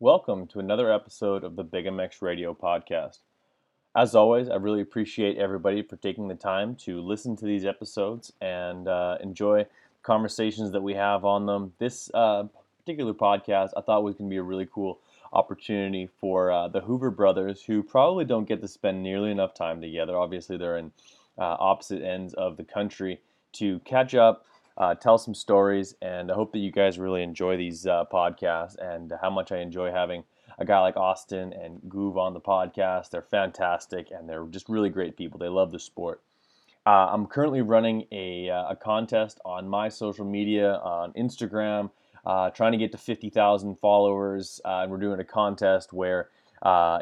Welcome to another episode of the Big MX Radio podcast. As always, I really appreciate everybody for taking the time to listen to these episodes and uh, enjoy conversations that we have on them. This uh, particular podcast I thought was going to be a really cool opportunity for uh, the Hoover brothers, who probably don't get to spend nearly enough time together. Obviously, they're in uh, opposite ends of the country to catch up uh, tell some stories, and I hope that you guys really enjoy these uh, podcasts and how much I enjoy having a guy like Austin and Goov on the podcast. They're fantastic and they're just really great people. They love the sport. Uh, I'm currently running a, uh, a contest on my social media on Instagram, uh, trying to get to 50,000 followers, uh, and we're doing a contest where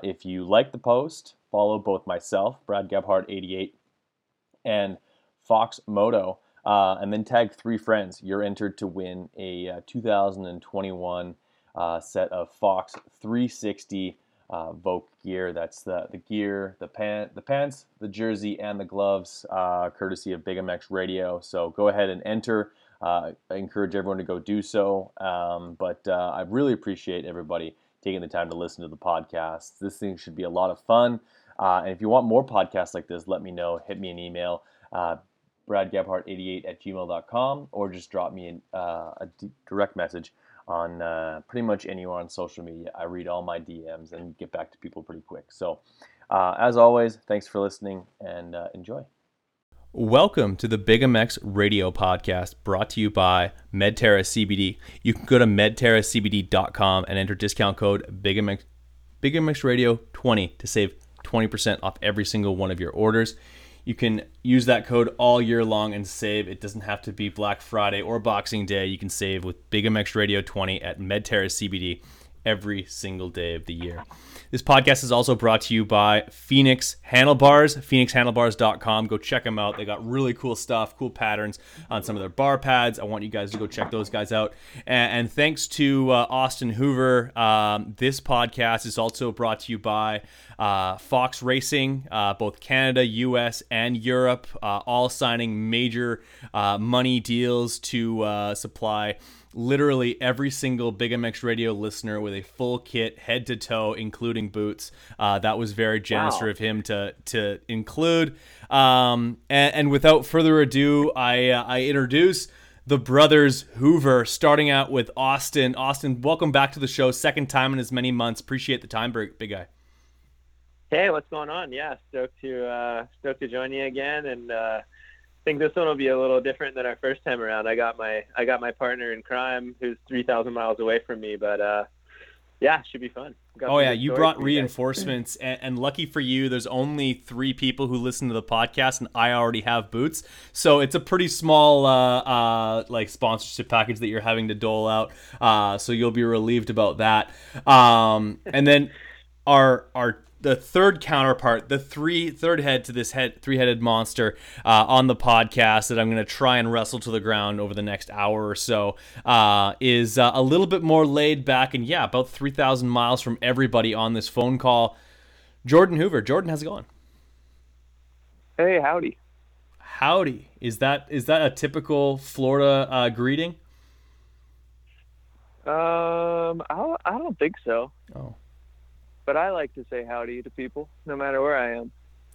if you like the post, follow both myself, Brad Gebhardt 88, and Fox Moto uh, and then tag three friends. You're entered to win a uh, 2021 uh, set of Fox 360 uh, Voke gear. That's the, the gear, the pant, the pants, the jersey, and the gloves, uh, courtesy of Big MX Radio. So go ahead and enter. Uh, I encourage everyone to go do so. Um, but I really appreciate everybody taking the time to listen to the podcast. This thing should be a lot of fun. and if you want more podcasts like this, let me know. Hit me an email. Uh, bradgebhardt88 at gmail.com or just drop me an, uh, a d- direct message on uh, pretty much anywhere on social media. I read all my DMs and get back to people pretty quick. So, uh, as always, thanks for listening and uh, enjoy. Welcome to the Big MX Radio Podcast brought to you by Medterra CBD. You can go to medterracbd.com and enter discount code BigMX, BigMX Radio 20 to save 20% off every single one of your orders. You can use that code all year long and save. It doesn't have to be Black Friday or Boxing Day. You can save with Big MX Radio 20 at Medterra CBD every single day of the year. This podcast is also brought to you by Phoenix Handlebars, phoenixhandlebars.com. Go check them out. They got really cool stuff, cool patterns on some of their bar pads. I want you guys to go check those guys out. And, and thanks to uh, Austin Hoover, um, this podcast is also brought to you by uh, Fox Racing, uh, both Canada, US, and Europe, uh, all signing major uh, money deals to uh, supply literally every single Big MX radio listener with a full kit, head to toe, including boots. Uh, that was very generous wow. of him to to include. Um, and, and, without further ado, I uh, I introduce the brothers Hoover, starting out with Austin. Austin, welcome back to the show. Second time in as many months. Appreciate the time, big guy. Hey, what's going on? Yeah, stoked to uh, stoked to join you again, and uh, think this one will be a little different than our first time around. I got my I got my partner in crime who's three thousand miles away from me, but uh, yeah, should be fun. Got oh yeah, you brought reinforcements, and, and, lucky for you, there's only three people who listen to the podcast, and I already have boots, so it's a pretty small uh, uh, like sponsorship package that you're having to dole out. Uh, so you'll be relieved about that. Um, and then our our the third counterpart, the three third head to this head three headed monster uh, on the podcast that I'm going to try and wrestle to the ground over the next hour or so uh, is uh, a little bit more laid back and yeah, about three thousand miles from everybody on this phone call. Jordan Hoover, Jordan, how's it going? Hey, howdy. Howdy. Is that is that a typical Florida uh, greeting? Um, I don't, I don't think so. Oh but I like to say howdy to people, no matter where I am.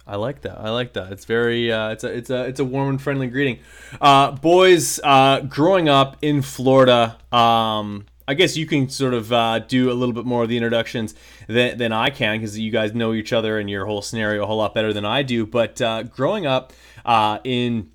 I like that. I like that. It's very uh, it's a it's a it's a warm and friendly greeting. Uh, boys, uh, growing up in Florida, um, I guess you can sort of uh, do a little bit more of the introductions than, than I can because you guys know each other and your whole scenario a whole lot better than I do. But uh, growing up uh, in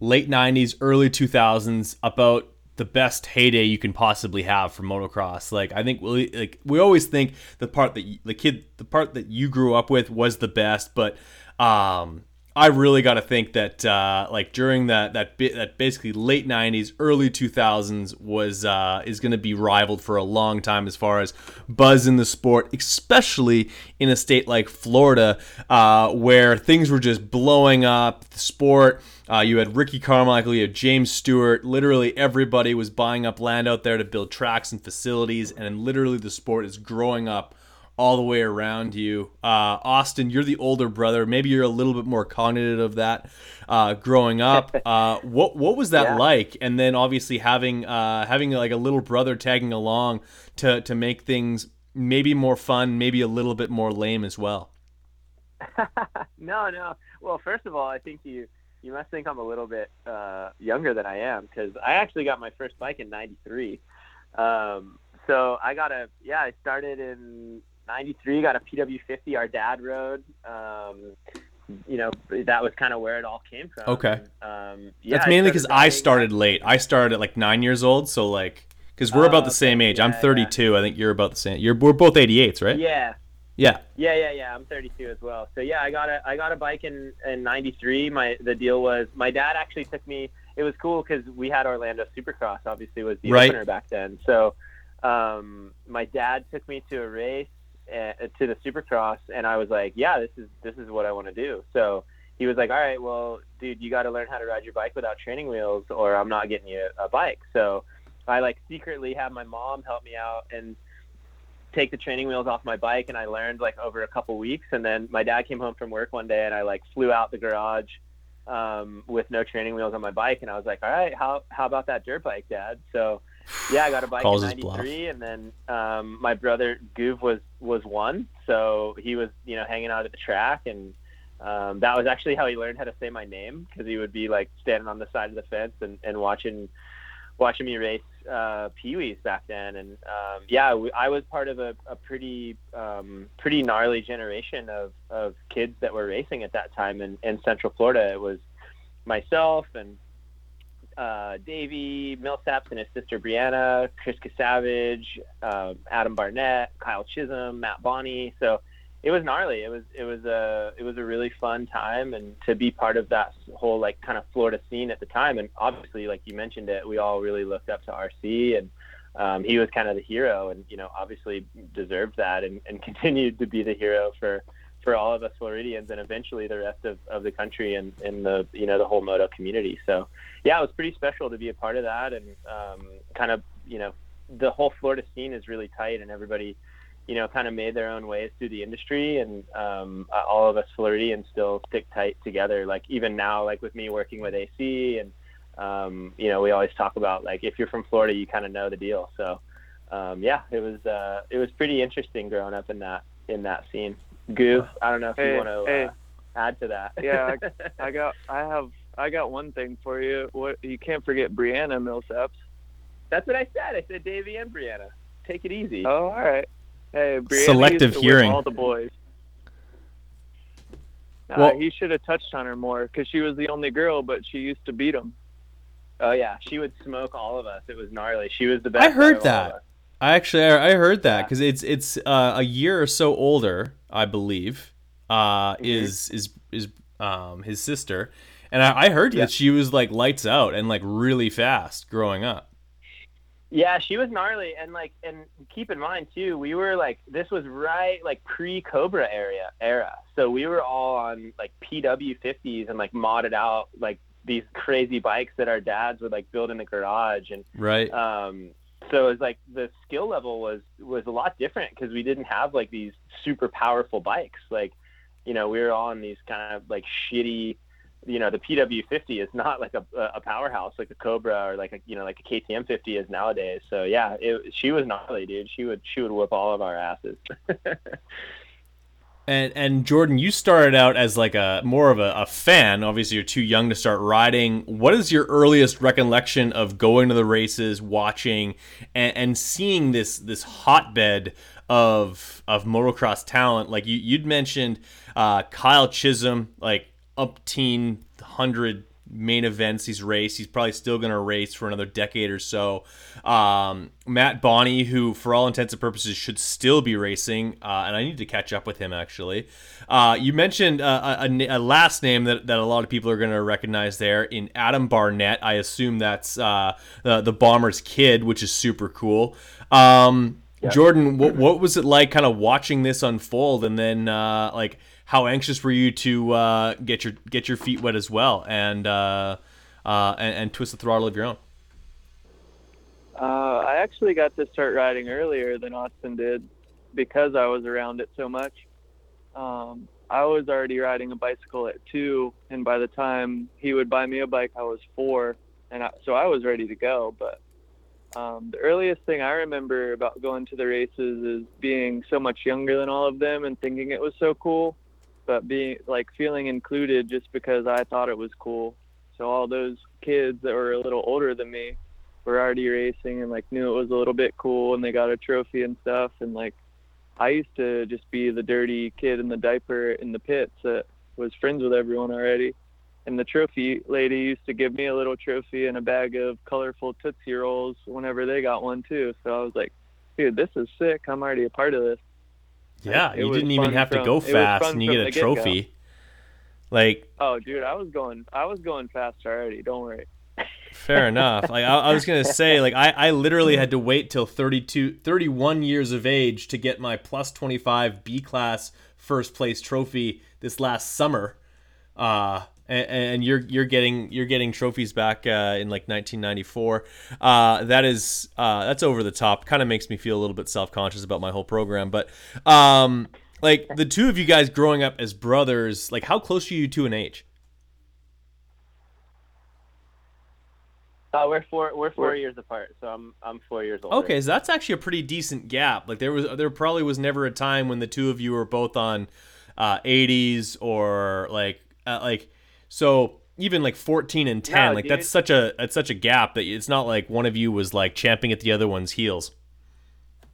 late '90s, early 2000s, about the best heyday you can possibly have for motocross. Like I think we like we always think the part that you, the kid the part that you grew up with was the best, but um I really got to think that uh, like during that that bit that basically late '90s, early 2000s was uh, is going to be rivaled for a long time as far as buzz in the sport, especially in a state like Florida, uh, where things were just blowing up. The sport, uh, you had Ricky Carmichael, you had James Stewart. Literally everybody was buying up land out there to build tracks and facilities, and literally the sport is growing up all the way around you. Uh, Austin, you're the older brother. Maybe you're a little bit more cognitive of that uh, growing up. Uh, what what was that yeah. like? And then obviously having uh, having like a little brother tagging along to to make things maybe more fun, maybe a little bit more lame as well. no, no. Well, first of all, I think you you must think I'm a little bit uh, younger than I am because I actually got my first bike in '93. Um, so I got a yeah, I started in '93. Got a PW50. Our dad rode. Um, you know, that was kind of where it all came from. Okay. Um, yeah, That's mainly because I started late. I started at like nine years old, so like because we're Oh, about the same age. I'm Yeah, yeah. 32. I think you're about the same. You're we're both 88s, right? Yeah, Yeah. Yeah, yeah, yeah. I'm 32 as well. So yeah, I got a I got a bike in in '93. My the deal was my dad actually took me. It was cool because we had Orlando Supercross. Obviously, was the Right. opener back then. So um, my dad took me to a race to the Supercross, and I was like, yeah, this is this is what I want to do. So he was like, all right, well, dude, you got to learn how to ride your bike without training wheels, or I'm not getting you a bike. So I like secretly had my mom help me out and take the training wheels off my bike and I learned like over a couple weeks and then my dad came home from work one day and I like flew out the garage um, with no training wheels on my bike and I was like all right how how about that dirt bike dad so yeah I got a bike Calls in 93 and then um, my brother Goov was was one. So he was you know hanging out at the track and um, that was actually how he learned how to say my name because he would be like standing on the side of the fence and, and watching watching me race uh, peewees back then, and um, yeah, we, I was part of a, a pretty um, pretty gnarly generation of, of kids that were racing at that time in, in Central Florida. It was myself and uh, Davi Millsaps and his sister Brianna, Chris Casavage, um, Adam Barnett, Kyle Chisholm, Matt Boni. So it was gnarly. It was it was a it was a really fun time, and to be part of that whole like kind of Florida scene at the time. And obviously, like you mentioned it, we all really looked up to RC, and um, he was kind of the hero, and you know obviously deserved that, and, and continued to be the hero for for all of us Floridians, and eventually the rest of, of the country and, and the you know the whole moto community. So yeah, it was pretty special to be a part of that, and um, kind of you know the whole Florida scene is really tight, and everybody you know, kind of made their own ways through the industry, and um, all of us Floridians still stick tight together. Like even now, like with me working with AC, and um, you know, we always talk about like if you're from Florida, you kind of know the deal. So um, yeah, it was uh, it was pretty interesting growing up in that in that scene. Goof, I don't know if Hey, you want to hey. uh, add to that. Yeah, I got I have I got one thing for you. What you can't forget Brianna Millsaps. that's what I said. I said Davey and Brianna. Take it easy. Oh, all right. Hey, Brianna Selective used to hearing. All the boys. Uh, Well- he should have touched on her more because she was the only girl, but she used to beat him. Oh yeah, she would smoke all of us. It was gnarly. She was the best. I heard out of all of that. I actually I I heard that because it's it's uh, a year or so older, I believe. Uh, Mm-hmm. Is is is um his sister, and I, I heard Yeah. that she was like lights out and like really fast growing up. Yeah, she was gnarly, and like, and keep in mind too, we were like, this was right like pre Cobra area era, so we were all on like PW fifties and like modded out like these crazy bikes that our dads would like build in the garage, and Right. um, so it was like the skill level was was a lot different because we didn't have like these super powerful bikes, like you know, we were all on these kind of like shitty you know the PW50 is not like a, a powerhouse like a Cobra or like a you know like a KTM 50 is nowadays. So yeah, it, she was gnarly, dude. She would she would whip all of our asses. And and Jordan, you started out as like a more of a, a fan. Obviously, you're too young to start riding. What is your earliest recollection of going to the races, watching, and, and seeing this this hotbed of of motocross talent? Like you you'd mentioned uh, Kyle Chisholm, like upteen hundred main events he's raced. He's probably still going to race for another decade or so. Um, Matt Boni, who for all intents and purposes should still be racing, uh, and I need to catch up with him actually. Uh, you mentioned uh, a, a a last name that, that a lot of people are going to recognize there in Adam Barnett. I assume that's uh, the, the Bombers kid, which is super cool. Um, Jordan, what, what was it like kind of watching this unfold and then uh, like how anxious were you to uh, get your get your feet wet as well and, uh, uh, and and twist the throttle of your own? Uh, I actually got to start riding earlier than Austin did because I was around it so much. Um, I was already riding a bicycle at two, and by the time he would buy me a bike, I was four, and I, so I was ready to go. But Um, the earliest thing I remember about going to the races is being so much younger than all of them and thinking it was so cool, but being like feeling included just because I thought it was cool. So all those kids that were a little older than me were already racing and like knew it was a little bit cool and they got a trophy and stuff and like I used to just be the dirty kid in the diaper in the pits that was friends with everyone already. And the trophy lady used to give me a little trophy and a bag of colorful Tootsie Rolls whenever they got one too. So I was like, dude, this is sick. I'm already a part of this. Yeah, It you didn't even have to go fast and you get a the get-go. trophy. Like Oh, dude, I was going, I was going fast already. Don't worry. Fair enough. Like I, I was gonna say, like I, I literally had to wait till 32, 31 years of age to get my plus twenty five B class first place trophy this last summer. Uh, and, and you're you're getting you're getting trophies back uh, in like 1994. Uh, that is uh, that's over the top. Kind of makes me feel a little bit self conscious about my whole program. But um, like the two of you guys growing up as brothers, like how close are you two in age? Uh, we're four we're 4 We're- years apart, so I'm I'm four years older. Okay, so that's actually a pretty decent gap. Like there was, there probably was never a time when the two of you were both on uh, 80s or like, uh, like, so even like 14 and 10. No, like dude. that's such a, it's such a gap that it's not like one of you was like champing at the other one's heels.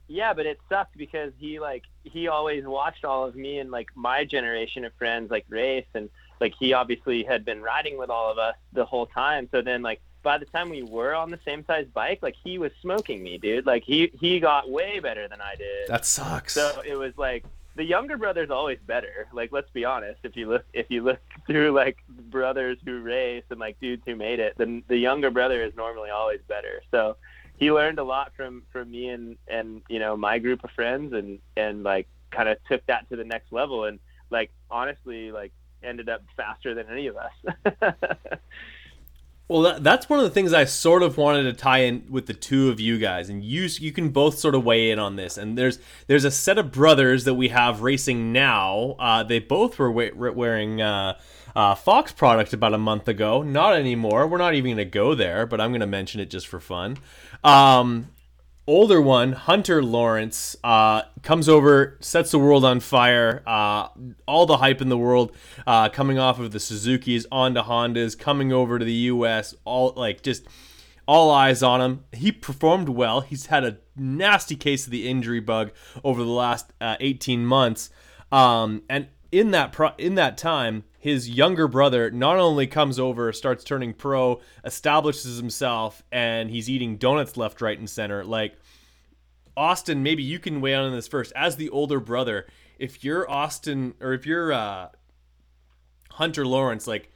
Yeah, but it sucked because he like he always watched all of me and like my generation of friends like race and like he obviously had been riding with all of us the whole time. So then like by the time we were on the same size bike, like he was smoking me, dude. Like he he got way better than I did. That sucks. So it was like the younger brother's always better. Like let's be honest, if you look if you look through like brothers who race and like dudes who made it, then the younger brother is normally always better. So he learned a lot from from me and and you know my group of friends and and like kind of took that to the next level and like honestly like ended up faster than any of us. Well, that, that's one of the things I sort of wanted to tie in with the two of you guys, and you you can both sort of weigh in on this. And there's there's a set of brothers that we have racing now. Uh, they both were we- wearing uh, uh, Fox product about a month ago. Not anymore. We're not even going to go there, but I'm going to mention it just for fun. Um, older one, Hunter Lawrence, uh, comes over, sets the world on fire. Uh, all the hype in the world uh, coming off of the Suzuki's onto Hondas, coming over to the U.S. All like just all eyes on him. He performed well. He's had a nasty case of the injury bug over the last uh, 18 months, um, and in that pro- in that time, his younger brother not only comes over, starts turning pro, establishes himself, and he's eating donuts left, right, and center. Like Austin, maybe you can weigh in on this first. As the older brother, if you're Austin or if you're uh, Hunter Lawrence, like,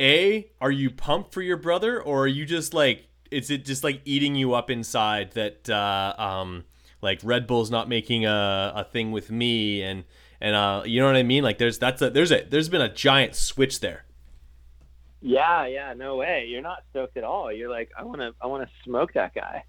a, are you pumped for your brother, or are you just like, is it just like eating you up inside that, uh, um, like Red Bull's not making a, a thing with me, and and uh, you know what I mean? Like, there's that's a there's a there's been a giant switch there. yeah, yeah, no way. You're not stoked at all. You're like, I want to I want to smoke that guy.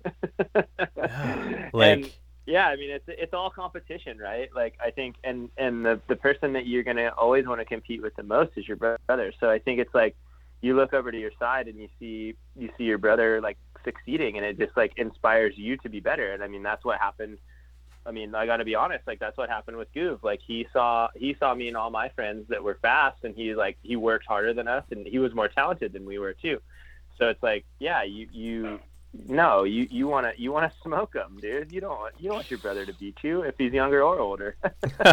Like, And- yeah i mean it's it's all competition right like i think and and the the person that you're going to always want to compete with the most is your brother so i think it's like you look over to your side and you see you see your brother like succeeding and it just like inspires you to be better and i mean that's what happened i mean i got to be honest like that's what happened with Goov. like he saw he saw me and all my friends that were fast and he like he worked harder than us and he was more talented than we were too so it's like yeah you you no, you you want to you want to smoke him, dude. You don't want you don't want your brother to beat you if he's younger or older.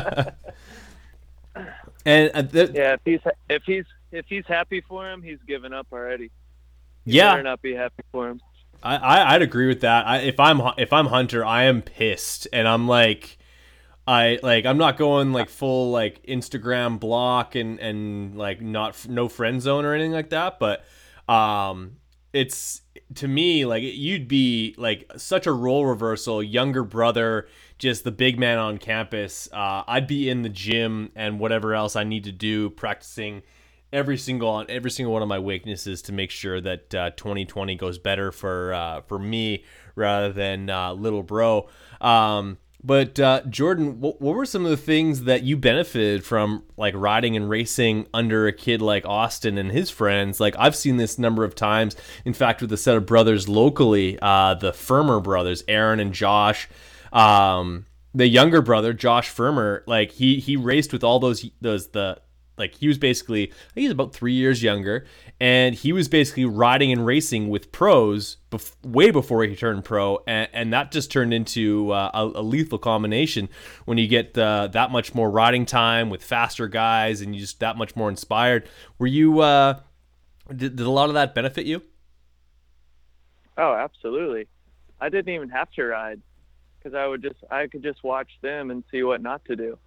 and uh, th- Yeah, if he's if he's if he's happy for him, he's given up already. yeah, Better not be happy for him. I, I I'd agree with that. I, if I'm if I'm Hunter, I am pissed, and I'm like, I like I'm not going like full like Instagram block and and like not no friend zone or anything like that, but um, it's to me like you'd be like such a role reversal, younger brother, just the big man on campus. Uh, I'd be in the gym and whatever else I need to do, practicing every single on every single one of my weaknesses to make sure that uh, 2020 goes better for uh, for me rather than uh, little bro. Um, But uh, Jordan, what, what, were some of the things that you benefited from, like riding and racing under a kid like Austin and his friends? Like I've seen this number of times. In fact, with a set of brothers locally, uh, the Firmer brothers, Aaron and Josh. Um, the younger brother, Josh Firmer, like he he raced with all those those the like he was basically he's about three years younger and he was basically riding and racing with pros bef- way before he turned pro and, and that just turned into uh, a, a, lethal combination when you get uh, that much more riding time with faster guys and you just that much more inspired. Were you uh, did, did a lot of that benefit you? Oh absolutely. I didn't even have to ride because i would just i could just watch them and see what not to do.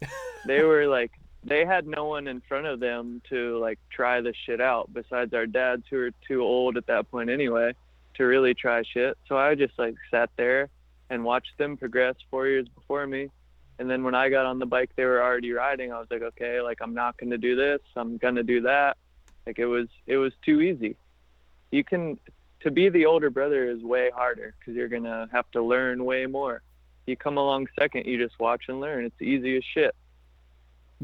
They were like they had no one in front of them to like try this shit out besides our dads who were too old at that point anyway to really try shit. So I just like sat there and watched them progress four years before me. And then when I got on the bike they were already riding, I was like, okay, like I'm not gonna do this, I'm gonna do that. Like it was it was too easy. You can to be the older brother is way harder because you're gonna have to learn way more. You come along second, you just watch and learn. It's easy as shit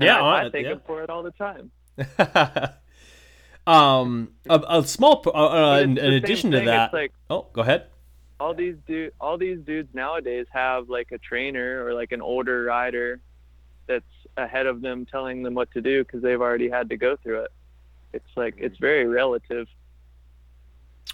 yeah, I, I thank yeah. him for it all the time. um, a, a small, uh, uh in, in addition to that, like, oh, go ahead. All these dude, all these dudes nowadays have like a trainer or like an older rider that's ahead of them, telling them what to do because they've already had to go through it. It's like it's very relative.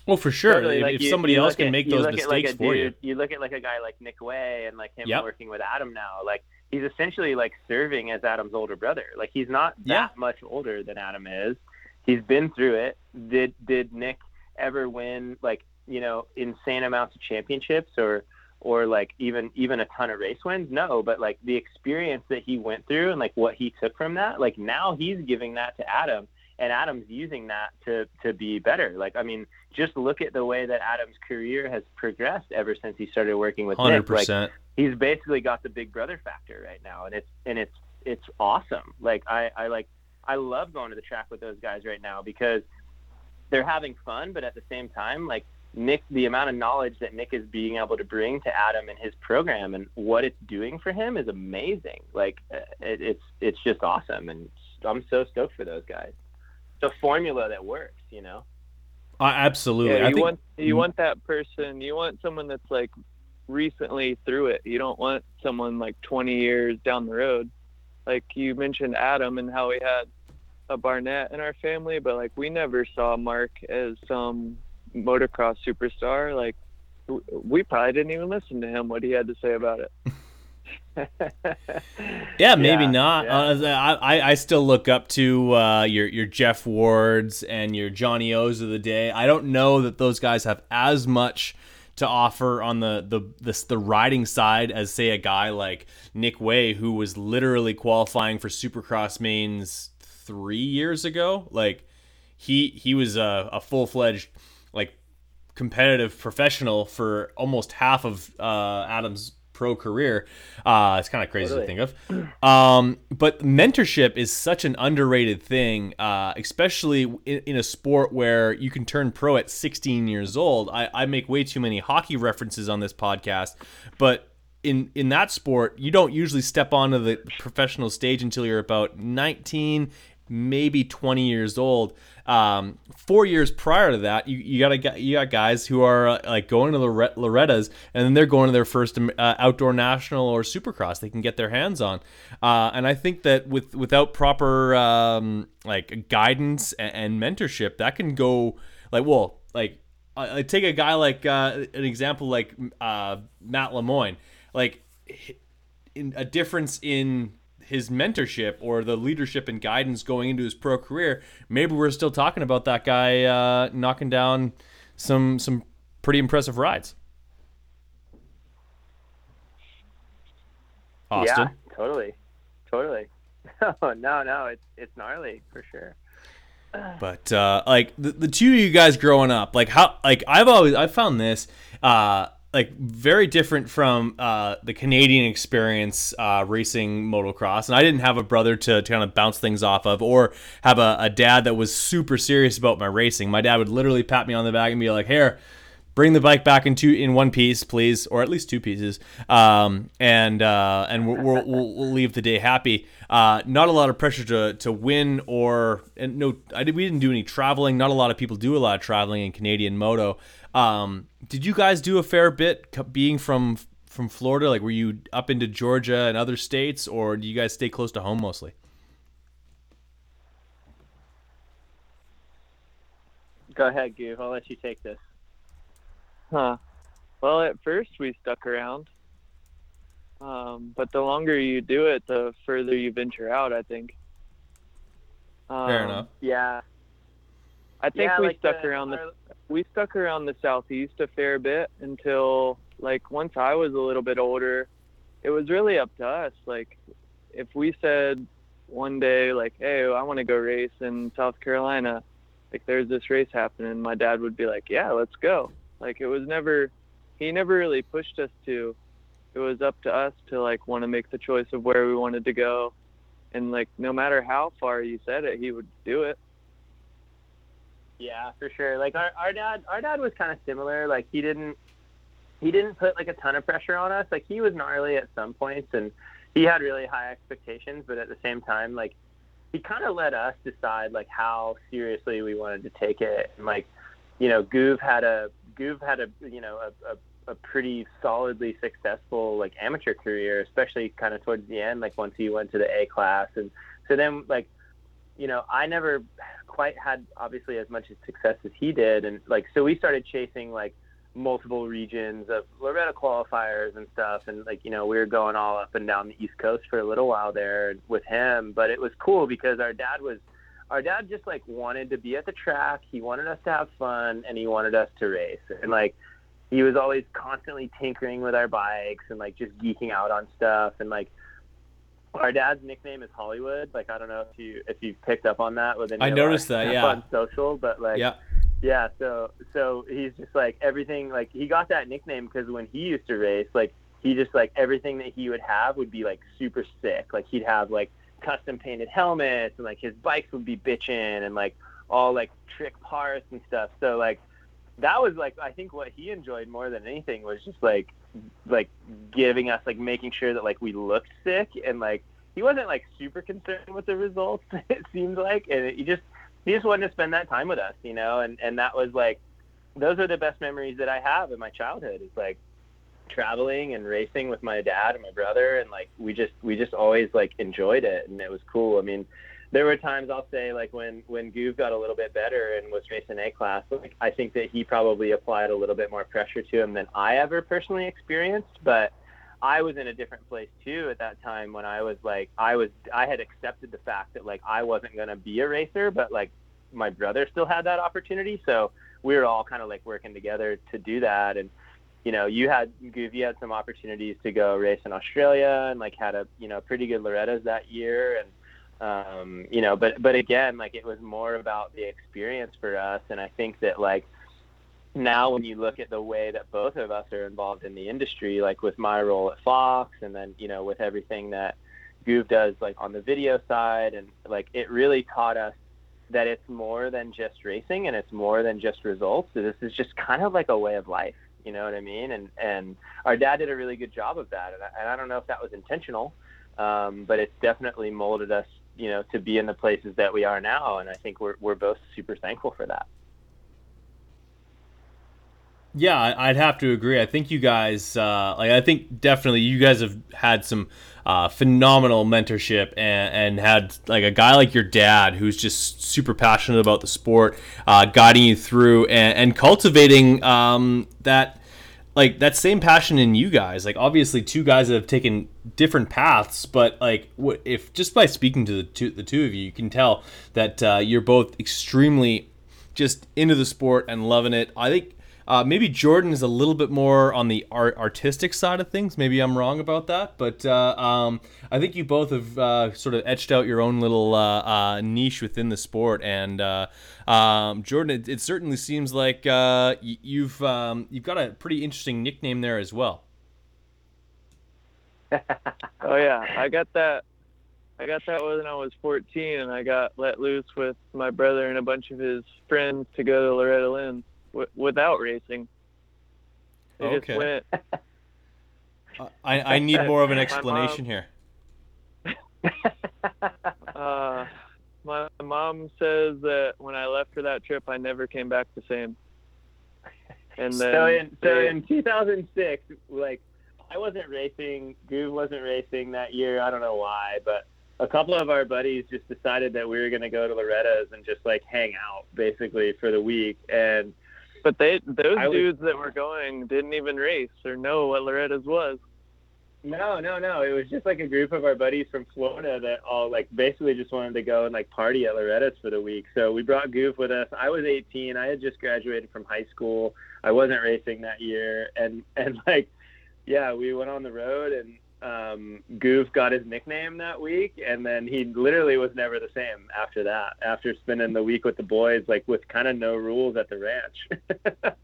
Well, for sure. Totally, if, like you, somebody you else can at, make those mistakes like for dude, you, you look at like a guy like Nick Wey and like him yep. working with Adam now. Like he's essentially like serving as Adam's older brother. Like he's not that yeah. much older than Adam is. He's been through it. Did did Nick ever win like you know insane amounts of championships or or like even even a ton of race wins? No, but like the experience that he went through and like what he took from that, like now he's giving that to Adam and Adam's using that to to be better. Like I mean, just look at the way that Adam's career has progressed ever since he started working with 100%. Nick. Like he's basically got the big brother factor right now, and it's and it's it's awesome. Like I I like I love going to the track with those guys right now because they're having fun, but at the same time, like Nick, the amount of knowledge that Nick is being able to bring to Adam and his program and what it's doing for him is amazing. Like uh, it, it's it's just awesome, and I'm so stoked for those guys. It's a formula that works, you know. Uh, absolutely. Yeah, you think, want you want that person. You want someone that's like recently through it. You don't want someone like 20 years down the road. Like you mentioned Adam and how we had a Barnett in our family, but like we never saw Mark as some motocross superstar. Like we probably didn't even listen to him what he had to say about it. yeah, maybe yeah, not. Yeah. Uh, I I still look up to uh, your your Jeff Wards and your Johnny O's of the day. I don't know that those guys have as much to offer on the the this the riding side as say a guy like Nick Wey who was literally qualifying for Supercross mains three years ago. Like he he was a, a full fledged like competitive professional for almost half of uh, Adam's pro career. Uh, it's kind of crazy totally. to think of. Um, but mentorship is such an underrated thing, uh, especially in, in, a sport where you can turn pro at 16 years old. I, I make way too many hockey references on this podcast, but in in that sport, you don't usually step onto the professional stage until you're about 19, maybe 20 years old. Um, four years prior to that, you, you got you got guys who are uh, like going to the Loretta's and then they're going to their first uh, outdoor national or supercross they can get their hands on. Uh, and I think that with without proper um, like guidance and, and, mentorship, that can go like well, like take a guy like uh, an example like uh, Matt Lemoine, like in a difference in his mentorship or the leadership and guidance going into his pro career, maybe we're still talking about that guy uh, knocking down some some pretty impressive rides. Austin? Yeah, totally, totally. no, no, it's it's gnarly for sure. But uh, like the, the two of you guys growing up, like how like I've always I found this uh, like very different from uh, the Canadian experience uh, racing motocross. And I didn't have a brother to, to kind of bounce things off of, or have a, a, dad that was super serious about my racing. My dad would literally pat me on the back and be like, "Here, bring the bike back into in one piece, please, or at least two pieces, um, and uh, and we'll, we'll, we'll, leave the day happy. Uh, not a lot of pressure to, to win or and no, I did, we didn't do any traveling. Not a lot of people do a lot of traveling in Canadian moto. Um, did you guys do a fair bit being from from Florida? Like, were you up into Georgia and other states, or do you guys stay close to home mostly? Go ahead, Goof. I'll let you take this. Huh. Well, at first we stuck around. Um, but the longer you do it, the further you venture out, I think. Um, Fair enough. Yeah. I think yeah, we like stuck the, around the our... we stuck around the southeast a fair bit until like once I was a little bit older, it was really up to us. Like if we said one day like, "Hey, I want to go race in South Carolina," like there's this race happening, my dad would be like, "Yeah, let's go." Like it was never he never really pushed us to. It was up to us to like want to make the choice of where we wanted to go. And like no matter how far you said it, he would do it. Yeah, for sure. Like our, our dad our dad was kind of similar. Like he didn't he didn't put like a ton of pressure on us. Like he was gnarly at some points and he had really high expectations, but at the same time like he kind of let us decide like how seriously we wanted to take it. And like, you know, Goov had a Goov had a you know a, a, a pretty solidly successful like amateur career, especially kind of towards the end, like once he went to the A class, and so then like, you know, I never quite had obviously as much success as he did, and like so we started chasing like multiple regions of Loretta qualifiers and stuff. And like, you know, we were going all up and down the East Coast for a little while there with him. But it was cool because our dad was, our dad just like wanted to be at the track. He wanted us to have fun and he wanted us to race. And like, he was always constantly tinkering with our bikes and like just geeking out on stuff. And like, our dad's nickname is Hollywood. Like, I don't know if you, if you've picked up on that with any I noticed our, that. Yeah. On social, but like, yeah yeah, so so he's just like everything like he got that nickname because when he used to race, like he just like everything that he would have would be like super sick. Like he'd have like custom painted helmets and like his bikes would be bitching and like all like trick parts and stuff. So like that was like I think what he enjoyed more than anything was just like like giving us like making sure that like we looked sick and like he wasn't like super concerned with the results it seemed like and he just he just wanted to spend that time with us, you know, and and that was like those are the best memories that I have in my childhood. Is like traveling and racing with my dad and my brother and like we just we just always like enjoyed it and it was cool. I mean, there were times I'll say like when when Goov got a little bit better and was racing A class, like I think that he probably applied a little bit more pressure to him than I ever personally experienced, but I was in a different place too at that time when I was like I was I had accepted the fact that like I wasn't gonna be a racer, but like my brother still had that opportunity. So we were all kind of like working together to do that. And you know, you had you had some opportunities to go race in Australia and like had a you know pretty good Loretta's that year and um, you know, but but again, like it was more about the experience for us. And I think that like now when you look at the way that both of us are involved in the industry, like with my role at Fox and then, you know, with everything that Goov does like on the video side and like it really taught us that it's more than just racing and it's more than just results. This is just kind of like a way of life. You know what I mean? And and our dad did a really good job of that. And I, and I don't know if that was intentional, um, but it's definitely molded us, you know, to be in the places that we are now. And I think we're we're both super thankful for that. Yeah, I'd have to agree. I think you guys, uh, like, I think definitely you guys have had some uh, phenomenal mentorship and, and, had like a guy like your dad who's just super passionate about the sport, uh, guiding you through and, and cultivating um, that like that same passion in you guys. Like, obviously, two guys that have taken different paths, but like, if just by speaking to the two, the two of you, you can tell that uh, you're both extremely just into the sport and loving it. I think uh, maybe Jordan is a little bit more on the art, artistic side of things. Maybe I'm wrong about that, but uh, um, I think you both have uh, sort of etched out your own little uh, uh, niche within the sport. And uh, um, Jordan, it, it, certainly seems like you've um, you've got a pretty interesting nickname there as well. oh yeah, I got that. I got that when I was 14, and I got let loose with my brother and a bunch of his friends to go to Loretta Lynn's w- without racing. They Okay. just. I, I need more of an explanation mom- here. Uh, my mom says that when I left for that trip, I never came back the same. And then so in so they- in 2006, like I wasn't racing, Groove wasn't racing that year. I don't know why, but a couple of our buddies just decided that we were going to go to Loretta's and just like hang out basically for the week. And but they those I was- dudes that were going didn't even race or know what Loretta's was. no, no, no, it was just like a group of our buddies from Florida that all like basically just wanted to go and like party at Loretta's for the week. So we brought Goof with us. I was 18. I had just graduated from high school. I wasn't racing that year, and and like, yeah, we went on the road, and um, Goof got his nickname that week, and then he literally was never the same after that. After spending the week with the boys, like with kind of no rules at the ranch.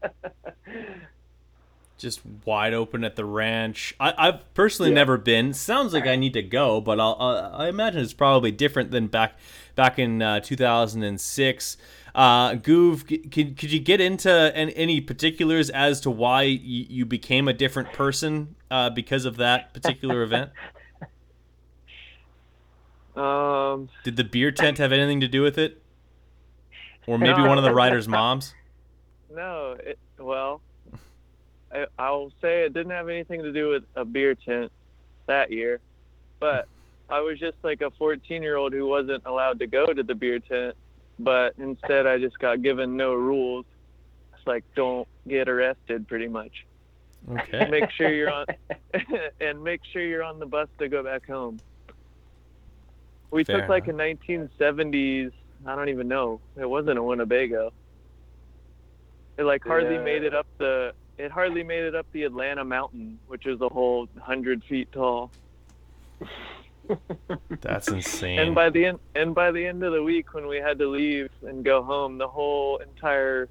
Just wide open at the ranch. I, I've personally Yeah. never been. Sounds like I need to go, but I'll, uh, I imagine it's probably different than back back in uh, 2006. Uh, Goov, could, could you get into any particulars as to why you, became a different person uh, because of that particular event? Um, Did the beer tent have anything to do with it? Or maybe No. one of the riders' moms? no, it, well, I, I'll say it didn't have anything to do with a beer tent that year, but I was just like a 14 year old who wasn't allowed to go to the beer tent, but instead I just got given no rules. It's like don't get arrested, pretty much. Okay. Make sure you're on, and make sure you're on the bus to go back home. We Fair took like a 1970s. I don't even know. It wasn't a Winnebago. It like hardly Yeah. made it up the. It hardly made it up the Atlanta mountain, which is a whole hundred feet tall. That's insane. And by the end, and by the end of the week, when we had to leave and go home, the whole entire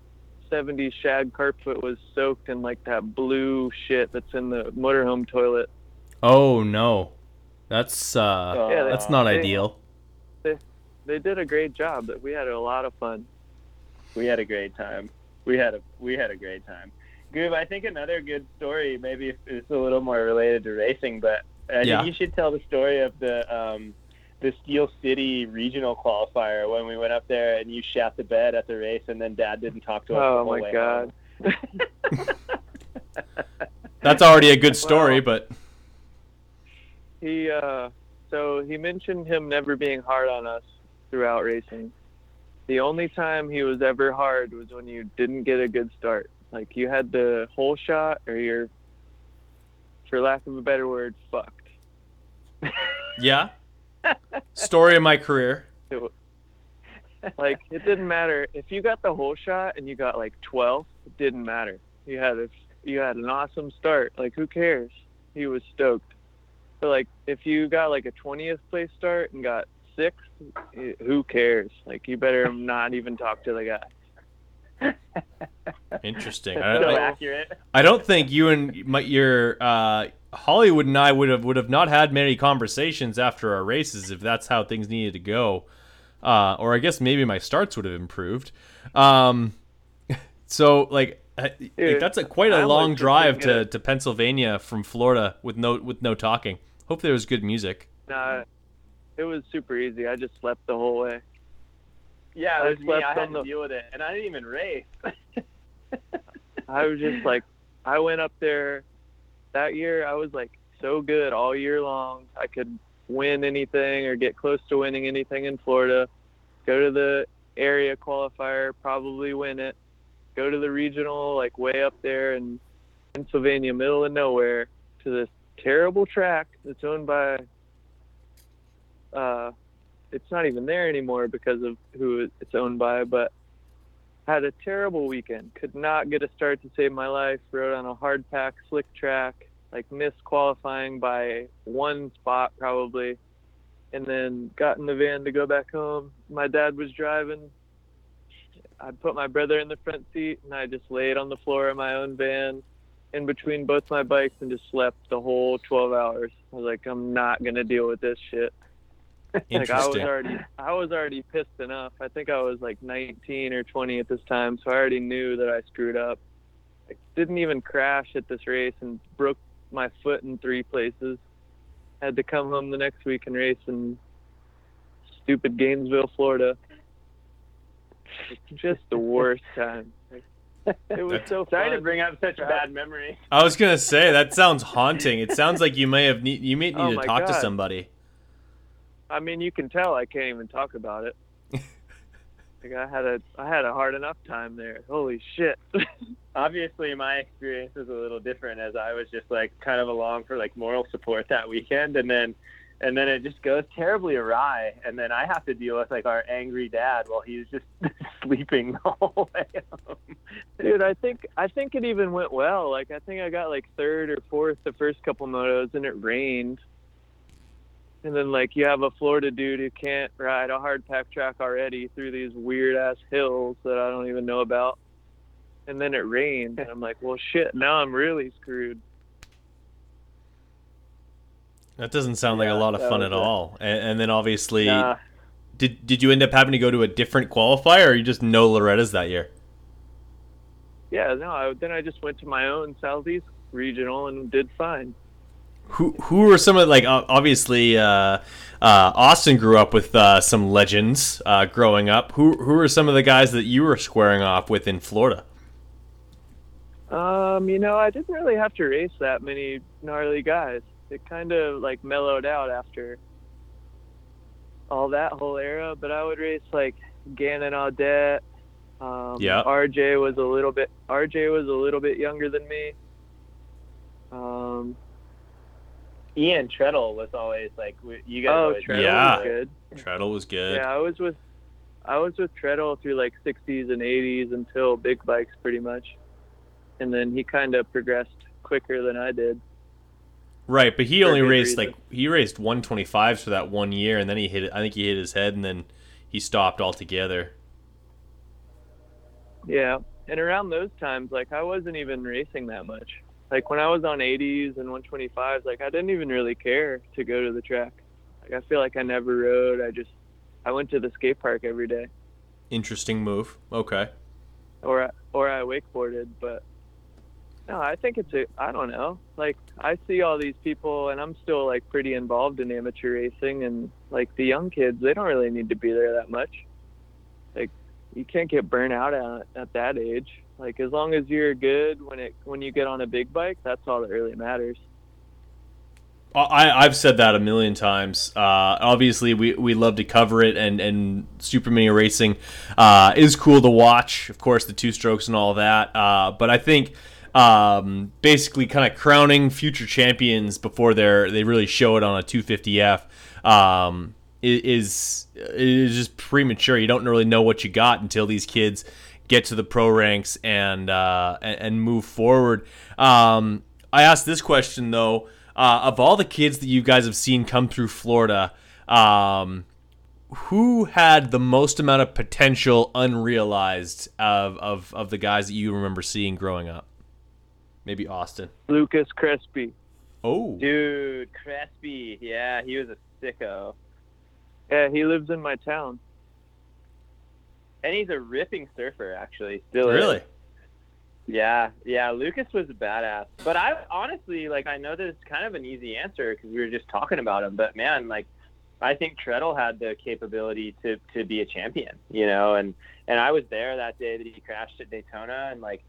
70s shag carpet was soaked in like that blue shit that's in the motorhome toilet. oh no. That's uh Yeah, they- that's not they- ideal. They they did a great job. That we had a lot of fun. we had a great time. We had a we had a great time. Groove, I think another good story, maybe it's a little more related to racing, but I Yeah. think you should tell the story of the um, the Steel City regional qualifier when we went up there and you shat the bed at the race, and then Dad didn't talk to us. Oh whole my way god. That's already a good story, Well- but He uh so he mentioned him never being hard on us throughout racing. The only time he was ever hard was when you didn't get a good start. Like you had the whole shot or you're for lack of a better word, fucked. Yeah. Story of my career. Like it didn't matter if you got the whole shot and you got like 12. It didn't matter. You had a you had an awesome start. Like who cares? He was stoked. But like if you got like a 20th place start and got sixth, eh, who cares? Like you better not even talk to the guy. Interesting. so I, I, accurate. I don't think you and my, your uh, Hollywood and I would have would have not had many conversations after our races if that's how things needed to go. Uh, or I guess maybe my starts would have improved. Um, so like, I- like, that's a quite I a almost long drive to, to Pennsylvania from Florida with no with no talking. Hope there was good music. Nah, it was super easy. I just slept the whole way. Yeah, I it was me. I had on to the- deal with it, and I didn't even race. I was just like, I went up there that year. I was like so good all year long. I could win anything or get close to winning anything in Florida. Go to the area qualifier, probably win it. Go to the regional, like way up there in Pennsylvania, middle of nowhere, to this terrible track that's owned by. Uh, it's not even there anymore because of who it's owned by, but had a terrible weekend. Could not get a start to save my life. Rode on a hard pack slick track. Like missed qualifying by one spot probably, and then got in the van to go back home. My dad was driving. I put my brother in the front seat, and I just laid on the floor of my own van, in between both my bikes, and just slept the whole 12 hours. I was like, I'm not gonna deal with this shit. Like I was already, I was already pissed enough. I think I was like 19 or 20 at this time, so I already knew that I screwed up. I didn't even crash at this race and broke my foot in three places. Had to come home the next week and race in stupid Gainesville, Florida. It's just the worst time. It was so Sorry to bring up such a bad memory. I was gonna say that sounds haunting. It sounds like you may have need, you may oh need Oh to my talk to somebody. I mean, you can tell I can't even talk about it. like I had a I had a hard enough time there. Holy shit. Obviously, my experience was a little different as I was just like kind of along for like moral support that weekend, and then and then it just goes terribly awry, and then I have to deal with like our angry dad while he's just sleeping the whole way home. Dude, I think I think it even went well. Like I think I got like third or fourth the first couple motos, and it rained. And then like you have a Florida dude who can't ride a hard pack track already through these weird ass hills that I don't even know about. And then it rained, and I'm like, well, shit. Now I'm really screwed. That doesn't sound like a lot of fun at it. all. And, and then obviously, Nah, did did you end up having to go to a different qualifier, or you just know Loretta's that year? Yeah, no. I, then I just went to my own southeast regional and did fine. Who who were some of like obviously uh, uh, Austin grew up with uh, some legends uh, growing up. Who who are some of the guys that you were squaring off with in Florida? Um, you know, I didn't really have to race that many gnarly guys. It kind of like mellowed out after all that whole era. But I would race like Gannon Audette. Um, Yeah. RJ was a little bit. RJ was a little bit younger than me. Um, Ian Trettel was always like you guys. oh, always Trettel Yeah. was good. Trettel was good. Yeah, I was with. I was with Trettel through like 60s and 80s until big bikes, pretty much, and then he kind of progressed quicker than I did. Right, but he only good raced reason. like he raced 125s for that one year, and then he hit. it- I think he hit his head, and then he stopped altogether. Yeah, and around those times, like I wasn't even racing that much. Like when I was on 80s and 125s, like I didn't even really care to go to the track. Like I feel like I never rode. I just I went to the skate park every day, Interesting move. Okay. or or I wakeboarded. But no, I think it's a I don't know. Like I see all these people, and I'm still like pretty involved in amateur racing, and like the young kids, they don't really need to be there that much. Like you can't get burnt out at, at that age. Like as long as you're good when it when you get on a big bike, that's all that really matters. I, I've said that a million times. Uh, obviously, we, we love to cover it, and, and Super Mini Racing uh, is cool to watch. Of course, the two strokes and all that. Uh, but I think um, basically kind of crowning future champions before they're they really show it on a 250F um, is is just premature. You don't really know what you got until these kids get to the pro ranks and uh, and, move forward. Um, I asked this question though. Uh, of all the kids that you guys have seen come through Florida, um, who had the most amount of potential unrealized of, of, of the guys that you remember seeing growing up? Maybe Austin. Lucas Crespi. Oh, Dude, Crespi. Yeah, he was a sicko. Yeah, he lives in my town. And he's a ripping surfer, actually. Still is. really? Yeah, yeah. Lucas was a badass. But I honestly, like, I know that it's kind of an easy answer because we were just talking about him. But man, like, I think Trettel had the capability to to be a champion, you know. And and I was there that day that he crashed at Daytona, and like,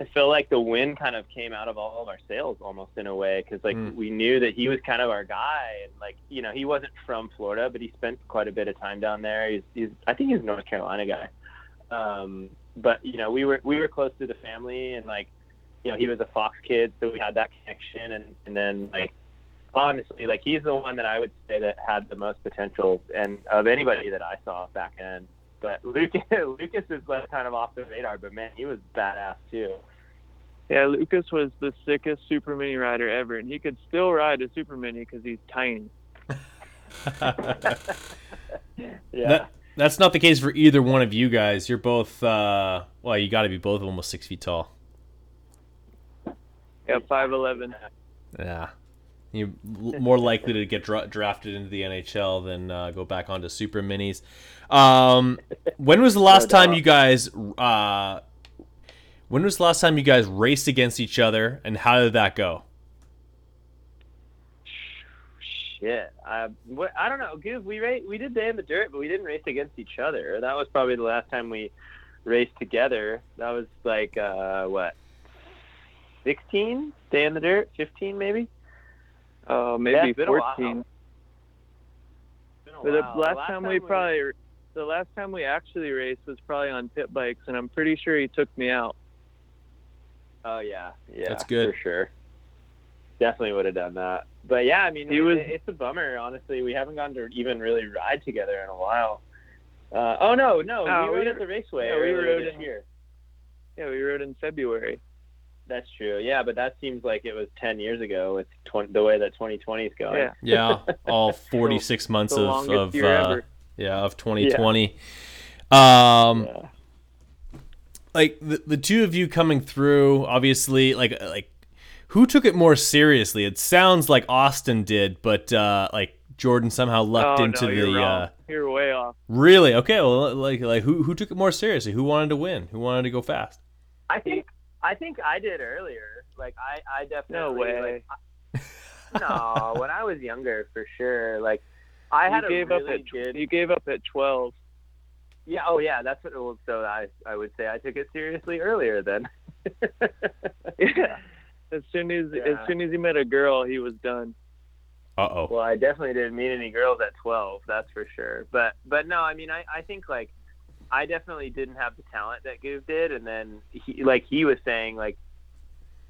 I feel like the win kind of came out of all of our sales almost in a way because like Mm. we knew that he was kind of our guy, and like, you know, he wasn't from Florida, but he spent quite a bit of time down there. He's, he's I think he's a North Carolina guy. Um, but you know, we were we were close to the family, and like, you know, he was a Fox kid, so we had that connection, and and then like, honestly, like he's the one that I would say that had the most potential, and of anybody that I saw back then. But Lucas, Lucas is like kind of off the radar, but man, he was badass too. Yeah, Lucas was the sickest super mini rider ever, and he could still ride a super mini because he's tiny. Yeah. That, that's not the case for either one of you guys. You're both, uh, well, you got to be both almost six feet tall. Yeah, five eleven. Yeah. You're more likely to get dra- drafted into the NHL than uh, go back onto super minis. Um, when was the last No time you guys uh, When was the last time you guys raced against each other, and how did that go? Shit, I, what, I don't know. Give we race, we did day in the dirt, but we didn't race against each other. That was probably the last time we raced together. That was like uh, what, sixteen? Day in the dirt, fifteen maybe. Oh, Yeah, maybe it's been a while. 14. Been a the last, time, we probably, the last time we actually raced was probably on pit bikes, and I'm pretty sure he took me out. Oh yeah, yeah, That's good. for sure. Definitely would have done that. But yeah, I mean, He it- was- it's a bummer. Honestly, we haven't gotten to even really ride together in a while. Uh, oh no, no, No, we we- rode at the raceway yeah, we rode in- year. Yeah, we rode in February. That's true. Yeah, but that seems like it was ten years ago. With 20, the way that 2020 is going. Yeah, Yeah, all 46 months the of, of uh, yeah of 2020. Um, Yeah. Like the, the two of you coming through obviously like like who took it more seriously it sounds like austin did but uh like jordan somehow lucked oh, into no, you're the wrong. uh You're way off. really okay well like like who who took it more seriously who wanted to win who wanted to go fast I think I think I did earlier. Like I, I definitely. No way. Like, I- no, when I was younger, for sure. Like I had you a gave really up at good. you gave up at 12. Yeah. Oh yeah. That's what. well, So I I would say I took it seriously earlier then. Yeah. As soon as Yeah. as soon as he met a girl, he was done. uh-oh Well, I definitely didn't meet any girls at 12, that's for sure. But but no, I mean, I, I think like I definitely didn't have the talent that Goof did, and then he like he was saying like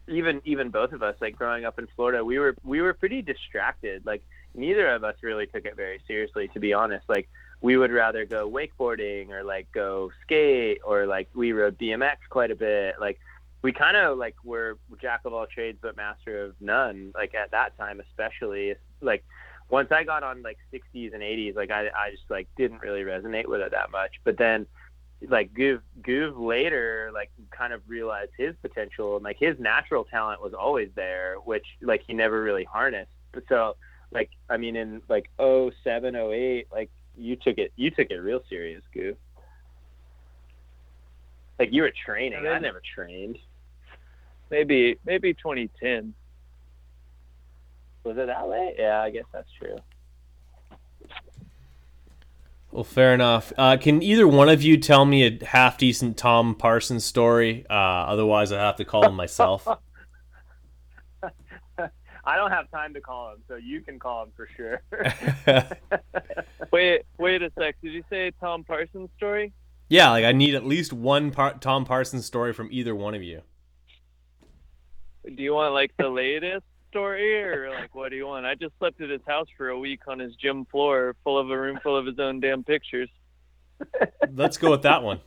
even even both of us like growing up in Florida, we were we were pretty distracted. Like neither of us really took it very seriously, to be honest. Like we would rather go wakeboarding or like go skate or like we rode BMX quite a bit. Like we kind of like were jack of all trades but master of none. Like at that time, especially like once I got on like 60s and 80s, like I, I just like didn't really resonate with it that much. But then like Goov, Goov later like kind of realized his potential and like his natural talent was always there, which like he never really harnessed. But so like I mean in like 07, 08, like you took it you took it real serious, Goov. Like you were training. And I never trained. Maybe maybe 2010. Was it that late? Yeah, I guess that's true. well fair enough uh, can either one of you tell me a half decent tom parsons story uh, otherwise i have to call him myself I don't have time to call him, so you can call him for sure. Wait wait a sec. Did you say Tom Parsons story? yeah like i need at least one par- tom parsons story from either one of you Do you want like the latest story or like what do you want? I just slept at his house for a week on his gym floor, full of a room full of his own damn pictures. let's go with that one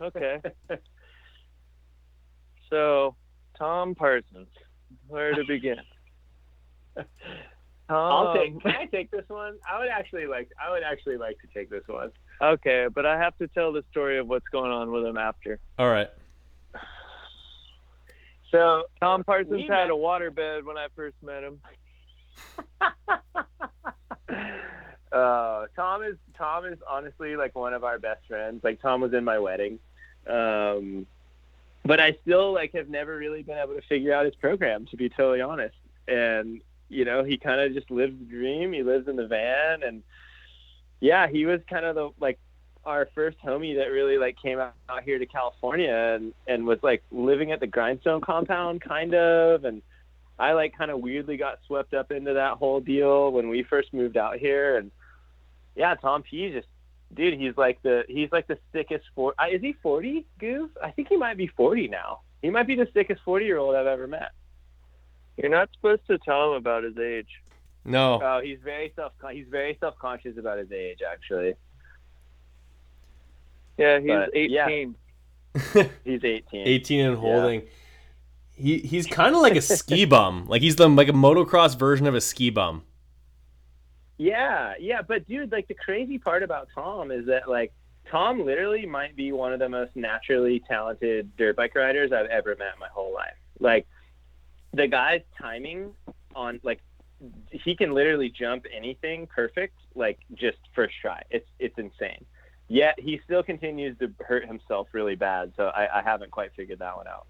Okay. So, Tom Parsons, where to begin? I'll take. Can I take this one? I would actually like. I would actually like to take this one. okay, but I have to tell the story of what's going on with him after. all right So Tom Parsons had met- a waterbed when I first met him. uh, Tom is Tom is honestly like one of our best friends. Like Tom was in my wedding, um, but I still like have never really been able to figure out his program to be totally honest. And you know, he kind of just lives the dream. He lives in the van, and yeah, he was kind of the like our first homie that really like came out, out here to California and and was like living at the Grindstone compound kind of and I like kind of weirdly got swept up into that whole deal when we first moved out here and yeah Tom P just dude he's like the he's like the sickest for uh, is he 40 Goof I think he might be 40 now he might be the sickest 40 year old I've ever met You're not supposed to tell him about his age. no oh he's very self he's very self conscious about his age actually Yeah, he's But, yeah. 18. he's 18 18 and holding. He he's kind of like a ski bum. Like he's the like a motocross version of a ski bum. Yeah, yeah, but dude, like the crazy part about Tom is that like Tom literally might be one of the most naturally talented dirt bike riders I've ever met in my whole life. Like the guy's timing on like he can literally jump anything perfect, like just first try. It's it's insane. yet he still continues to hurt himself really bad. So I, I haven't quite figured that one out.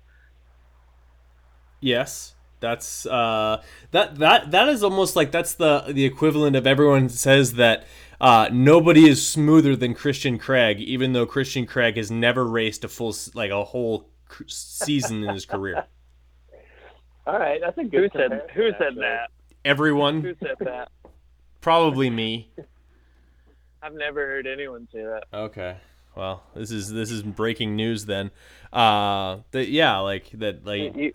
Yes, that's uh, that that that is almost like that's the the equivalent of everyone says that uh, nobody is smoother than Christian Craig, even though Christian Craig has never raced a full like a whole season in his career. All right, that's a good. Who said Who said actually. that? Everyone, Who said that? probably me. I've never heard anyone say that. Okay. Well, this is this is breaking news then. Uh, that yeah, like that like You,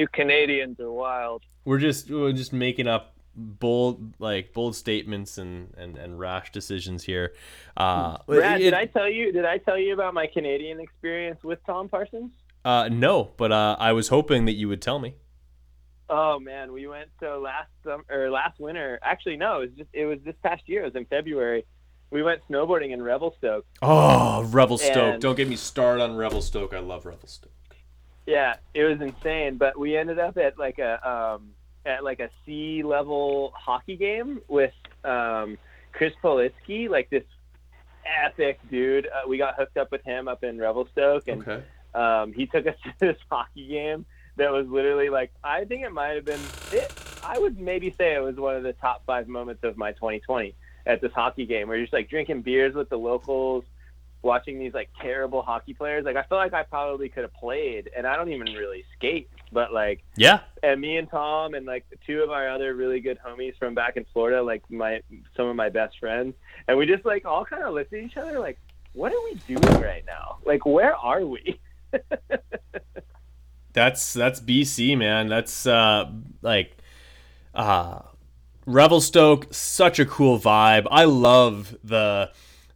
you Canadians are wild. we're just we're just making up bold like bold statements and and, and rash decisions here. Uh, Brad, it- did I tell you? Did I tell you about my Canadian experience with Tom Parsons? Uh, no, but uh, I was hoping that you would tell me. Oh man, we went so last summer or last winter. Actually, no, it was just it was this past year. It was in February. We went snowboarding in Revelstoke. Oh, Revelstoke! And- Don't get me started on Revelstoke. I love Revelstoke. Yeah, it was insane. But we ended up at like a um, at like a sea level hockey game with um, Chris Politsky, like this epic dude. Uh, we got hooked up with him up in Revelstoke, and Okay. um, he took us to this hockey game that was literally like I think it might have been it. I would maybe say it was one of the top five moments of my 2020 at this hockey game. Where you're just like drinking beers with the locals, watching these like terrible hockey players. Like I feel like I probably could have played, and I don't even really skate, but like Yeah. and me and Tom and like two of our other really good homies from back in Florida, like my some of my best friends, and we just like all kind of looked at each other like, what are we doing right now? Like where are we? That's that's BC, man. That's uh like uh Revelstoke, such a cool vibe. I love the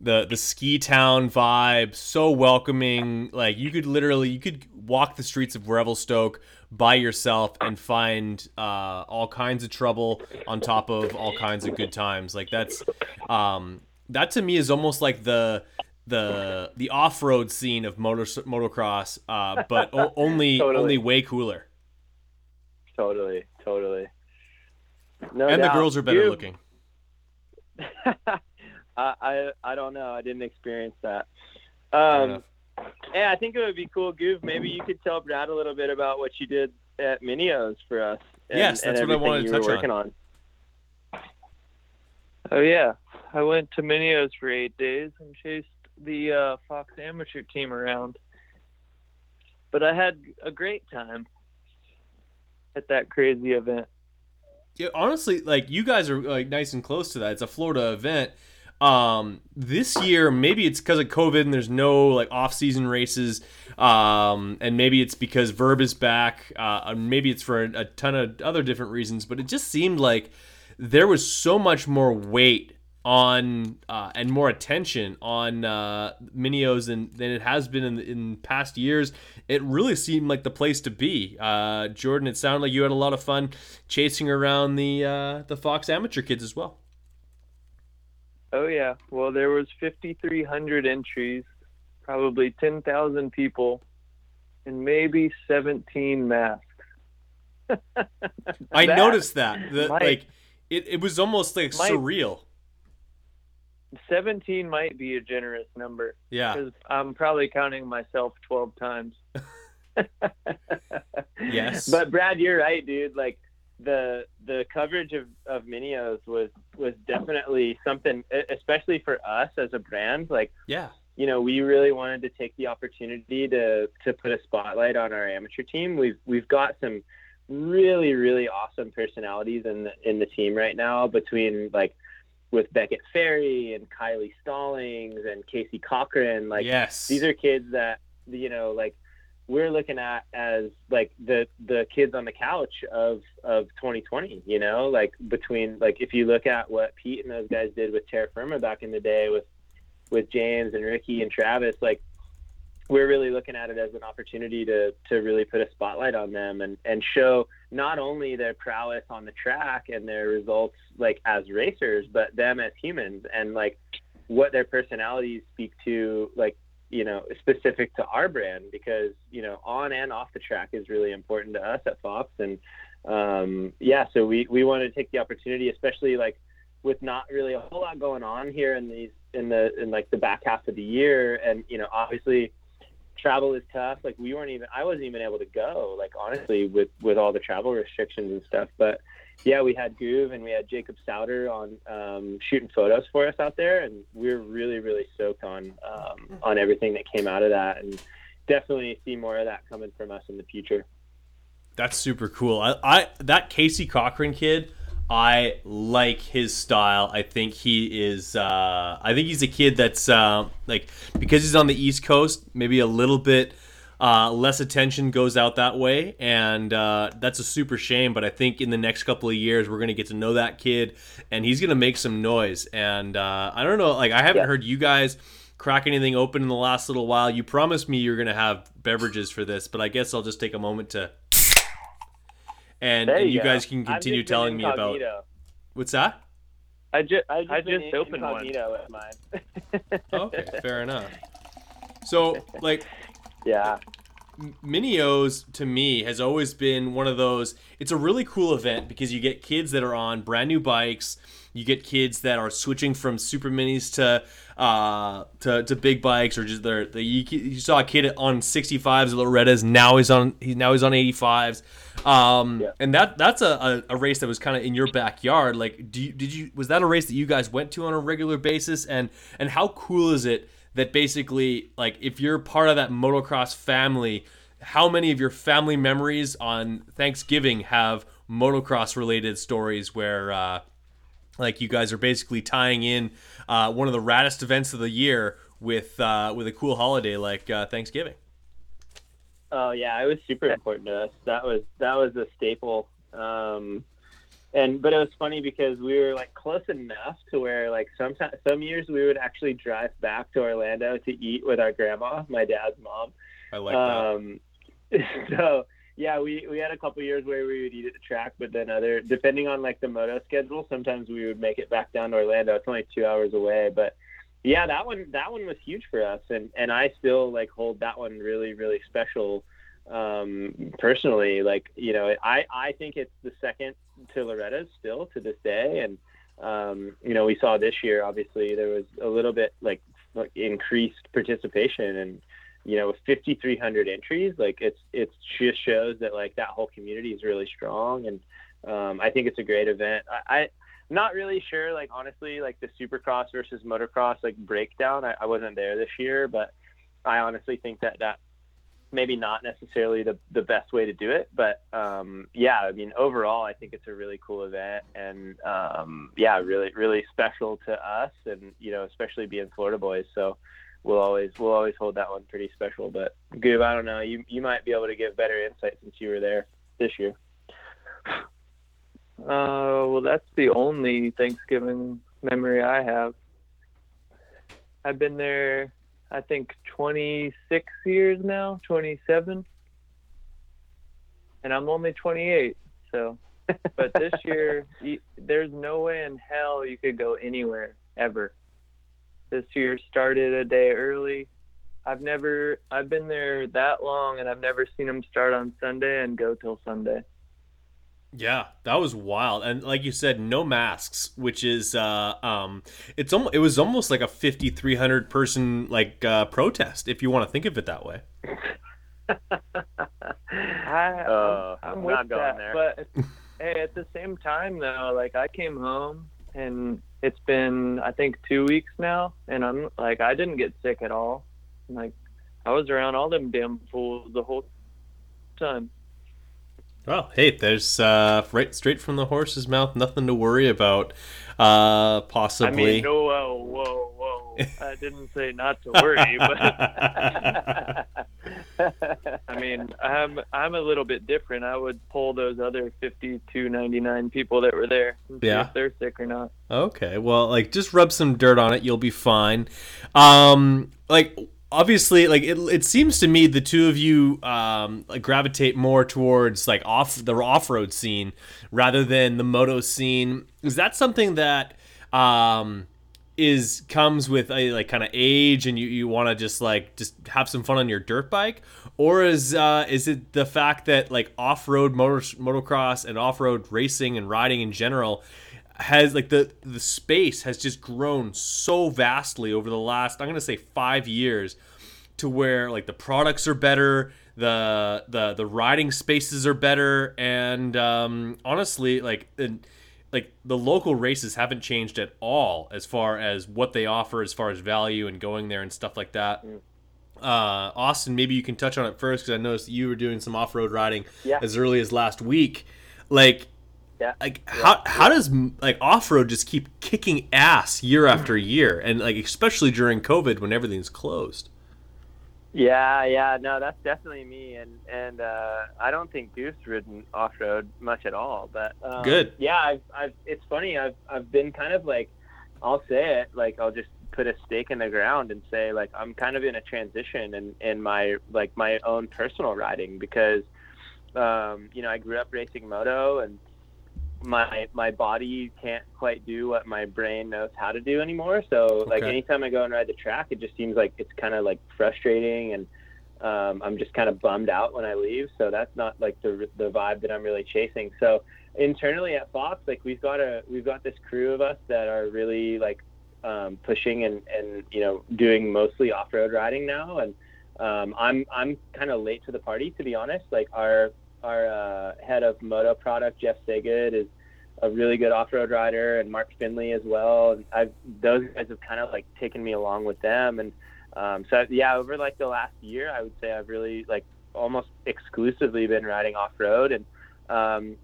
the the ski town vibe, so welcoming. Like you could literally you could walk the streets of Revelstoke by yourself and find uh, all kinds of trouble on top of all kinds of good times. Like that's um, that to me is almost like the the the off road scene of motor motocross, uh, but o- only Totally. only way cooler. Totally, totally. No and the girls are better You- looking. I, I I don't know. I didn't experience that. Fair Um, yeah, I think it would be cool, Goof. Maybe you could tell Brad a little bit about what you did at Minios for us. And, Yes, that's and what I wanted to you touch were on. on. Oh yeah, I went to Minios for eight days and chased the uh, Fox amateur team around. But I had a great time at that crazy event. Yeah, honestly, like you guys are like nice and close to that. It's a Florida event. Um, this year, maybe it's because of COVID and there's no like off-season races. Um, and maybe it's because Verb is back. Uh, maybe it's for a, a ton of other different reasons. But it just seemed like there was so much more weight on uh, and more attention on uh, Minios than, than it has been in, in past years. It really seemed like the place to be. Uh, Jordan, it sounded like you had a lot of fun chasing around the uh, the Fox amateur kids as well. Oh yeah. Well, there was 5,300 entries, probably 10,000 people, and maybe 17 masks. I That noticed that. The, might- like it, it was almost like might- surreal. 17 might be a generous number Yeah. because I'm probably counting myself 12 times. Yes. But Brad, you're right, dude. Like the the coverage of, of Minios was was definitely something, especially for us as a brand. Like Yeah. you know, we really wanted to take the opportunity to to put a spotlight on our amateur team. We've we've got some really really awesome personalities in the in the team right now between like with Beckett Ferry and Kylie Stallings and Casey Cochran. Like yes. these are kids that you know like we're looking at as like the the kids on the couch of of 2020 you know? Like between like if you look at what pete and those guys did with terra firma back in the day with with james and ricky and travis like we're really looking at it as an opportunity to to really put a spotlight on them and and show not only their prowess on the track and their results like as racers but them as humans and like what their personalities speak to like you know specific to our brand because you know on and off the track is really important to us at fox and um yeah so we we wanted to take the opportunity especially like with not really a whole lot going on here in these in the in like the back half of the year, and you know, obviously travel is tough. Like we weren't even, I wasn't even able to go. Like honestly, with with all the travel restrictions and stuff. But yeah, we had Goov and we had Jacob Souter on um, shooting photos for us out there, and we are really really stoked on um, on everything that came out of that, and definitely see more of that coming from us in the future. That's super cool. I, I that Casey Cochran kid. I like his style. I think he is. Uh, I think he's a kid that's uh, like because he's on the East Coast, maybe a little bit uh, less attention goes out that way, and uh, that's a super shame. But I think in the next couple of years, we're gonna get to know that kid, and he's gonna make some noise. And uh, I don't know, like I haven't yeah. heard you guys crack anything open in the last little while. You promised me you're gonna have beverages for this, but I guess I'll just take a moment to and, and you, guys can continue telling me about what's that? I just I just, I just opened one. With mine. okay, fair enough. So like, yeah, Mini-O's to me has always been one of those. It's a really cool event because you get kids that are on brand new bikes. You get kids that are switching from super minis to uh, to, to big bikes or just they're, the you, you saw a kid on 65s Loretta's now he's on he now he's on 85s um, yeah. and that that's a, a, a race that was kind of in your backyard like do you, did you was that a race that you guys went to on a regular basis and and how cool is it that basically like if you're part of that motocross family how many of your family memories on Thanksgiving have motocross related stories where uh, like you guys are basically tying in uh, one of the raddest events of the year with uh, with a cool holiday like uh, Thanksgiving. Oh yeah, it was super important to us. That was that was a staple. Um, and but it was funny because we were like close enough to where like sometimes some years we would actually drive back to Orlando to eat with our grandma, my dad's mom. I like um, that. So yeah, we we had a couple years where we would eat at the track, but then other depending on like the moto schedule, sometimes we would make it back down to Orlando. It's only two hours away, but yeah, that one that one was huge for us, and and I still like hold that one really really special um, personally. Like you know, I I think it's the second to Loretta's still to this day, and um, you know we saw this year obviously there was a little bit like, like increased participation and you know, with 5,300 entries, like it's it's just shows that like that whole community is really strong, and um, I think it's a great event. I, I not really sure, like honestly, like the Supercross versus motocross like breakdown. I, I wasn't there this year, but I honestly think that that maybe not necessarily the the best way to do it, but um, yeah, I mean overall, I think it's a really cool event, and um, yeah, really really special to us, and you know, especially being Florida boys. So we'll always we'll always hold that one pretty special. But Goov, I don't know. You you might be able to give better insight since you were there this year. Uh, well, that's the only Thanksgiving memory I have. I've been there, I think, 26 years now, 27, and I'm only 28. So, but this year, there's no way in hell you could go anywhere ever this year started a day early. I've never I've been there that long and I've never seen them start on Sunday and go till Sunday. Yeah, that was wild, and like you said, no masks, which is uh, um, it's almost it was almost like a fifty three hundred person like uh, protest, if you want to think of it that way. I, uh, I'm, I'm with that, there. but hey, at the same time though, like I came home and it's been I think two weeks now, and I'm like I didn't get sick at all. Like I was around all them damn fools the whole time. Well, hey, there's uh, right straight from the horse's mouth. Nothing to worry about. Uh, possibly. I mean, no, whoa, whoa, whoa. I didn't say not to worry, but I mean, I'm I'm a little bit different. I would pull those other 52.99 people that were there and see yeah. if they're sick or not. Okay, well, like just rub some dirt on it, you'll be fine. Um, like obviously like it, it seems to me the two of you um, like gravitate more towards like off the off-road scene rather than the moto scene. Is that something that um, is comes with a like kind of age and you, you want to just like just have some fun on your dirt bike? Or is uh, is it the fact that like off-road motor motocross and off-road racing and riding in general has like the the space has just grown so vastly over the last I'm gonna say five years to where like the products are better the the the riding spaces are better and um, honestly like and, like the local races haven't changed at all as far as what they offer as far as value and going there and stuff like that mm. uh, austin maybe you can touch on it first because i noticed you were doing some off-road riding yeah. as early as last week like yeah. Like how how does like off road just keep kicking ass year after year, and like especially during COVID when everything's closed? Yeah, yeah, no, that's definitely me, and and uh, I don't think Goose ridden off road much at all. But um, good. Yeah, I've, I've, it's funny. I've I've been kind of like, I'll say it like I'll just put a stake in the ground and say like I'm kind of in a transition in in my like my own personal riding because, um, you know, I grew up racing moto and my my body can't quite do what my brain knows how to do anymore. So okay. like anytime I go and ride the track, it just seems like it's kind of like frustrating and um, I'm just kind of bummed out when I leave. So that's not like the the vibe that I'm really chasing. So internally at Fox, like we've got a we've got this crew of us that are really like um, pushing and and you know doing mostly off road riding now. And um, I'm I'm kind of late to the party to be honest. Like our our uh, head of moto product, Jeff Saygood, is a really good off-road rider, and Mark Finley as well. And I've those guys have kind of like taken me along with them, and um, so yeah, over like the last year, I would say I've really like almost exclusively been riding off-road, and um,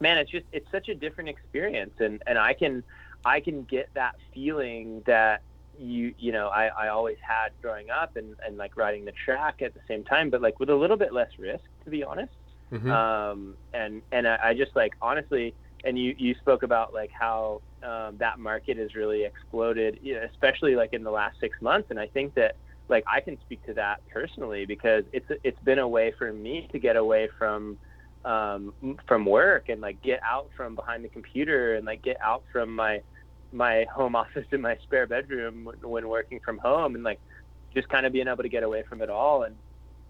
man, it's just it's such a different experience, and and I can I can get that feeling that you you know I, I always had growing up and, and like riding the track at the same time but like with a little bit less risk to be honest Mm-hmm. Um, and and I, I, just like honestly, and you you spoke about like how um, that market has really exploded, especially like in the last six months. And I think that like I can speak to that personally because it's it's been a way for me to get away from um, from work and like get out from behind the computer and like get out from my my home office in my spare bedroom when, when working from home and like just kind of being able to get away from it all and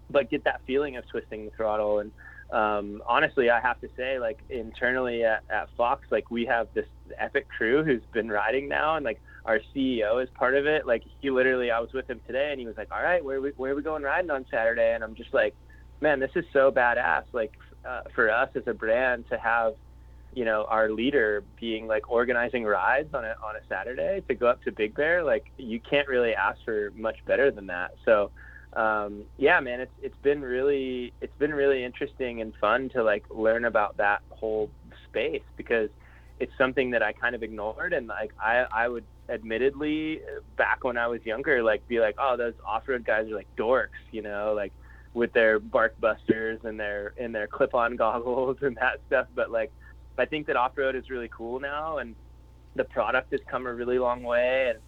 but get that feeling of twisting the throttle and um, honestly, I have to say, like internally at, at Fox, like we have this epic crew who's been riding now, and like our CEO is part of it. Like he literally, I was with him today, and he was like, "All right, where are we where are we going riding on Saturday?" And I'm just like, "Man, this is so badass!" Like uh, for us as a brand to have, you know, our leader being like organizing rides on a on a Saturday to go up to Big Bear, like you can't really ask for much better than that. So um, yeah, man, it's it's been really it's been really interesting and fun to like learn about that whole space because it's something that I kind of ignored and like I I would admittedly back when I was younger like be like oh those off road guys are like dorks you know like with their bark busters and their and their clip on goggles and that stuff. But like I think that off road is really cool now and the product has come a really long way and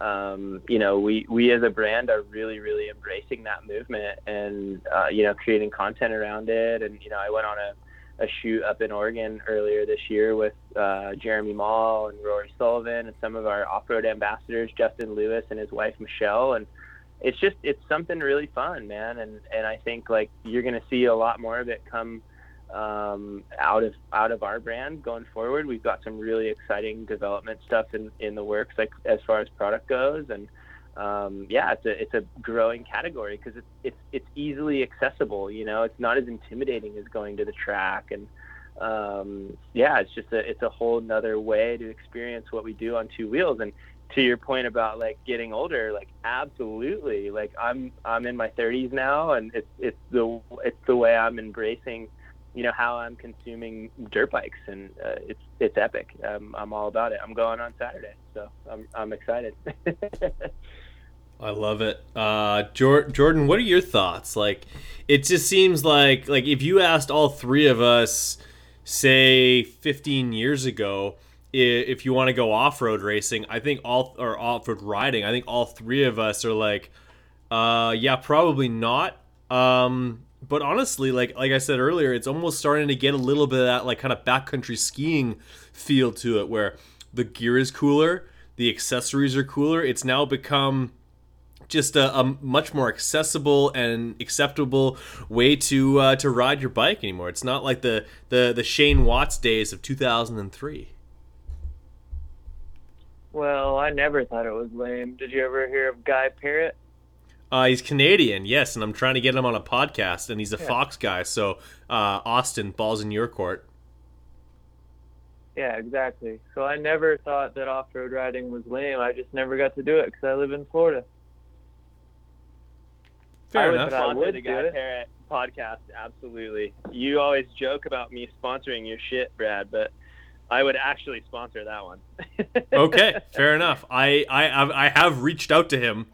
um, you know, we, we as a brand are really, really embracing that movement and, uh, you know, creating content around it. And, you know, I went on a, a shoot up in Oregon earlier this year with uh, Jeremy Mall and Rory Sullivan and some of our off-road ambassadors, Justin Lewis and his wife, Michelle. And it's just, it's something really fun, man. And, and I think like you're going to see a lot more of it come – um, out of out of our brand going forward. We've got some really exciting development stuff in, in the works, like as far as product goes, and um, yeah, it's a it's a growing category because it's it's it's easily accessible. You know, it's not as intimidating as going to the track, and um, yeah, it's just a it's a whole nother way to experience what we do on two wheels. And to your point about like getting older, like absolutely, like I'm I'm in my 30s now, and it's it's the it's the way I'm embracing you know how I'm consuming dirt bikes, and uh, it's it's epic. Um, I'm all about it. I'm going on Saturday, so I'm I'm excited. I love it, uh, Jordan. What are your thoughts? Like, it just seems like like if you asked all three of us, say 15 years ago, if you want to go off road racing, I think all or off road riding, I think all three of us are like, uh, yeah, probably not. Um, but honestly, like like I said earlier, it's almost starting to get a little bit of that like kind of backcountry skiing feel to it, where the gear is cooler, the accessories are cooler. It's now become just a, a much more accessible and acceptable way to uh, to ride your bike anymore. It's not like the the the Shane Watts days of 2003. Well, I never thought it was lame. Did you ever hear of Guy Parrott? Uh, he's Canadian, yes, and I'm trying to get him on a podcast, and he's a Yeah. Fox guy. So, uh, Austin, balls in your court. Yeah, exactly. So I never thought that off-road riding was lame. I just never got to do it because I live in Florida. Fair I enough. But I would the do Guy it. Podcast. Absolutely. You always joke about me sponsoring your shit, Brad, but I would actually sponsor that one. okay, fair enough. I, I I have reached out to him,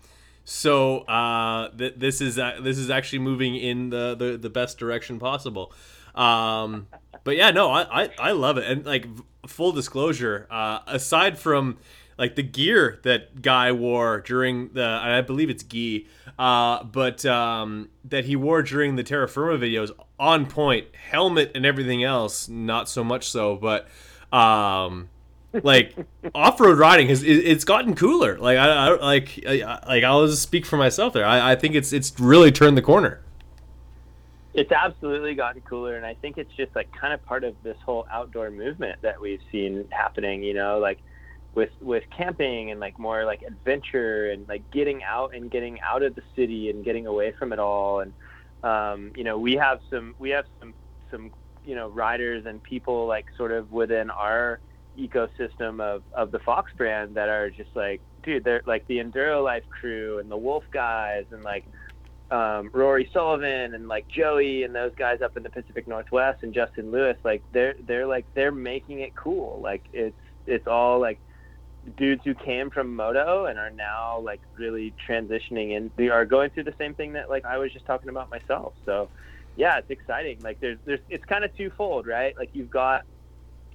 so uh, th- this is uh, this is actually moving in the, the, the best direction possible. Um, but yeah, no, I, I, I love it. And like full disclosure, uh, aside from like the gear that guy wore during the, I believe it's gi, uh, but um, that he wore during the Terra Firma videos, on point, helmet and everything else, not so much so, but. Um, like off-road riding has it's gotten cooler. Like I, I like I, like I'll just speak for myself there. I, I think it's it's really turned the corner. It's absolutely gotten cooler, and I think it's just like kind of part of this whole outdoor movement that we've seen happening. You know, like with with camping and like more like adventure and like getting out and getting out of the city and getting away from it all. And um, you know, we have some we have some some you know riders and people like sort of within our ecosystem of of the Fox brand that are just like, dude, they're like the Enduro Life crew and the Wolf guys and like um, Rory Sullivan and like Joey and those guys up in the Pacific Northwest and Justin Lewis, like they're they're like they're making it cool. Like it's it's all like dudes who came from moto and are now like really transitioning and they are going through the same thing that like I was just talking about myself. So yeah, it's exciting. Like there's there's it's kind of twofold, right? Like you've got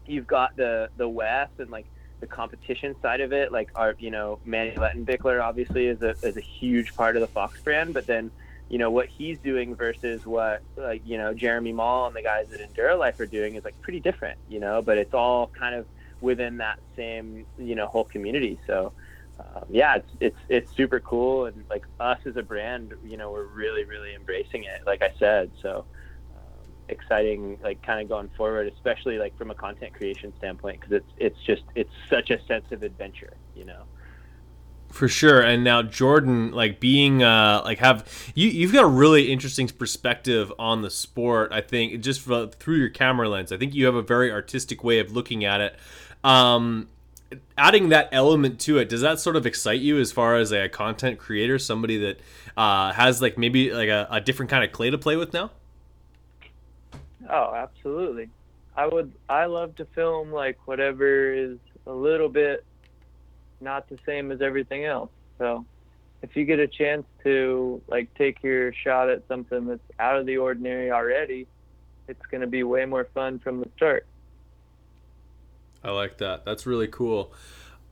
you've got the the West and like the competition side of it. Like our you know Mani Lettenbichler obviously is a is a huge part of the Fox brand, but then you know what he's doing versus what like you know Jeremy Mall and the guys at Enduro Life are doing is like pretty different, you know. But it's all kind of within that same you know whole community. So um, yeah, it's it's it's super cool, and like us as a brand, you know, we're really really embracing it. Like I said, so exciting, like kind of going forward, especially like from a content creation standpoint, because it's it's just it's such a sense of adventure, you know. For sure. And now Jordan, like being uh like have you you've got a really interesting perspective on the sport, I think, just fro- through your camera lens. I think you have a very artistic way of looking at it. Um adding that element to it, does that sort of excite you as far as a content creator, somebody that uh has like maybe like a, a different kind of clay to play with now? Oh, absolutely. I would. I love to film like whatever is a little bit not the same as everything else. So, if you get a chance to like take your shot at something that's out of the ordinary already, it's going to be way more fun from the start. I like that. That's really cool.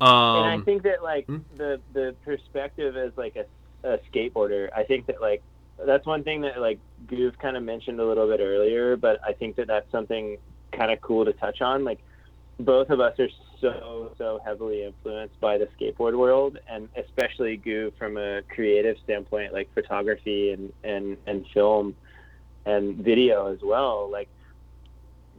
and I Um think that like hmm? the the perspective as like a, a skateboarder, I think that like that's one thing that like Goof kind of mentioned a little bit earlier, but I think that that's something kind of cool to touch on. Like both of us are so so heavily influenced by the skateboard world, and especially Goof from a creative standpoint, like photography and and and film and video as well. Like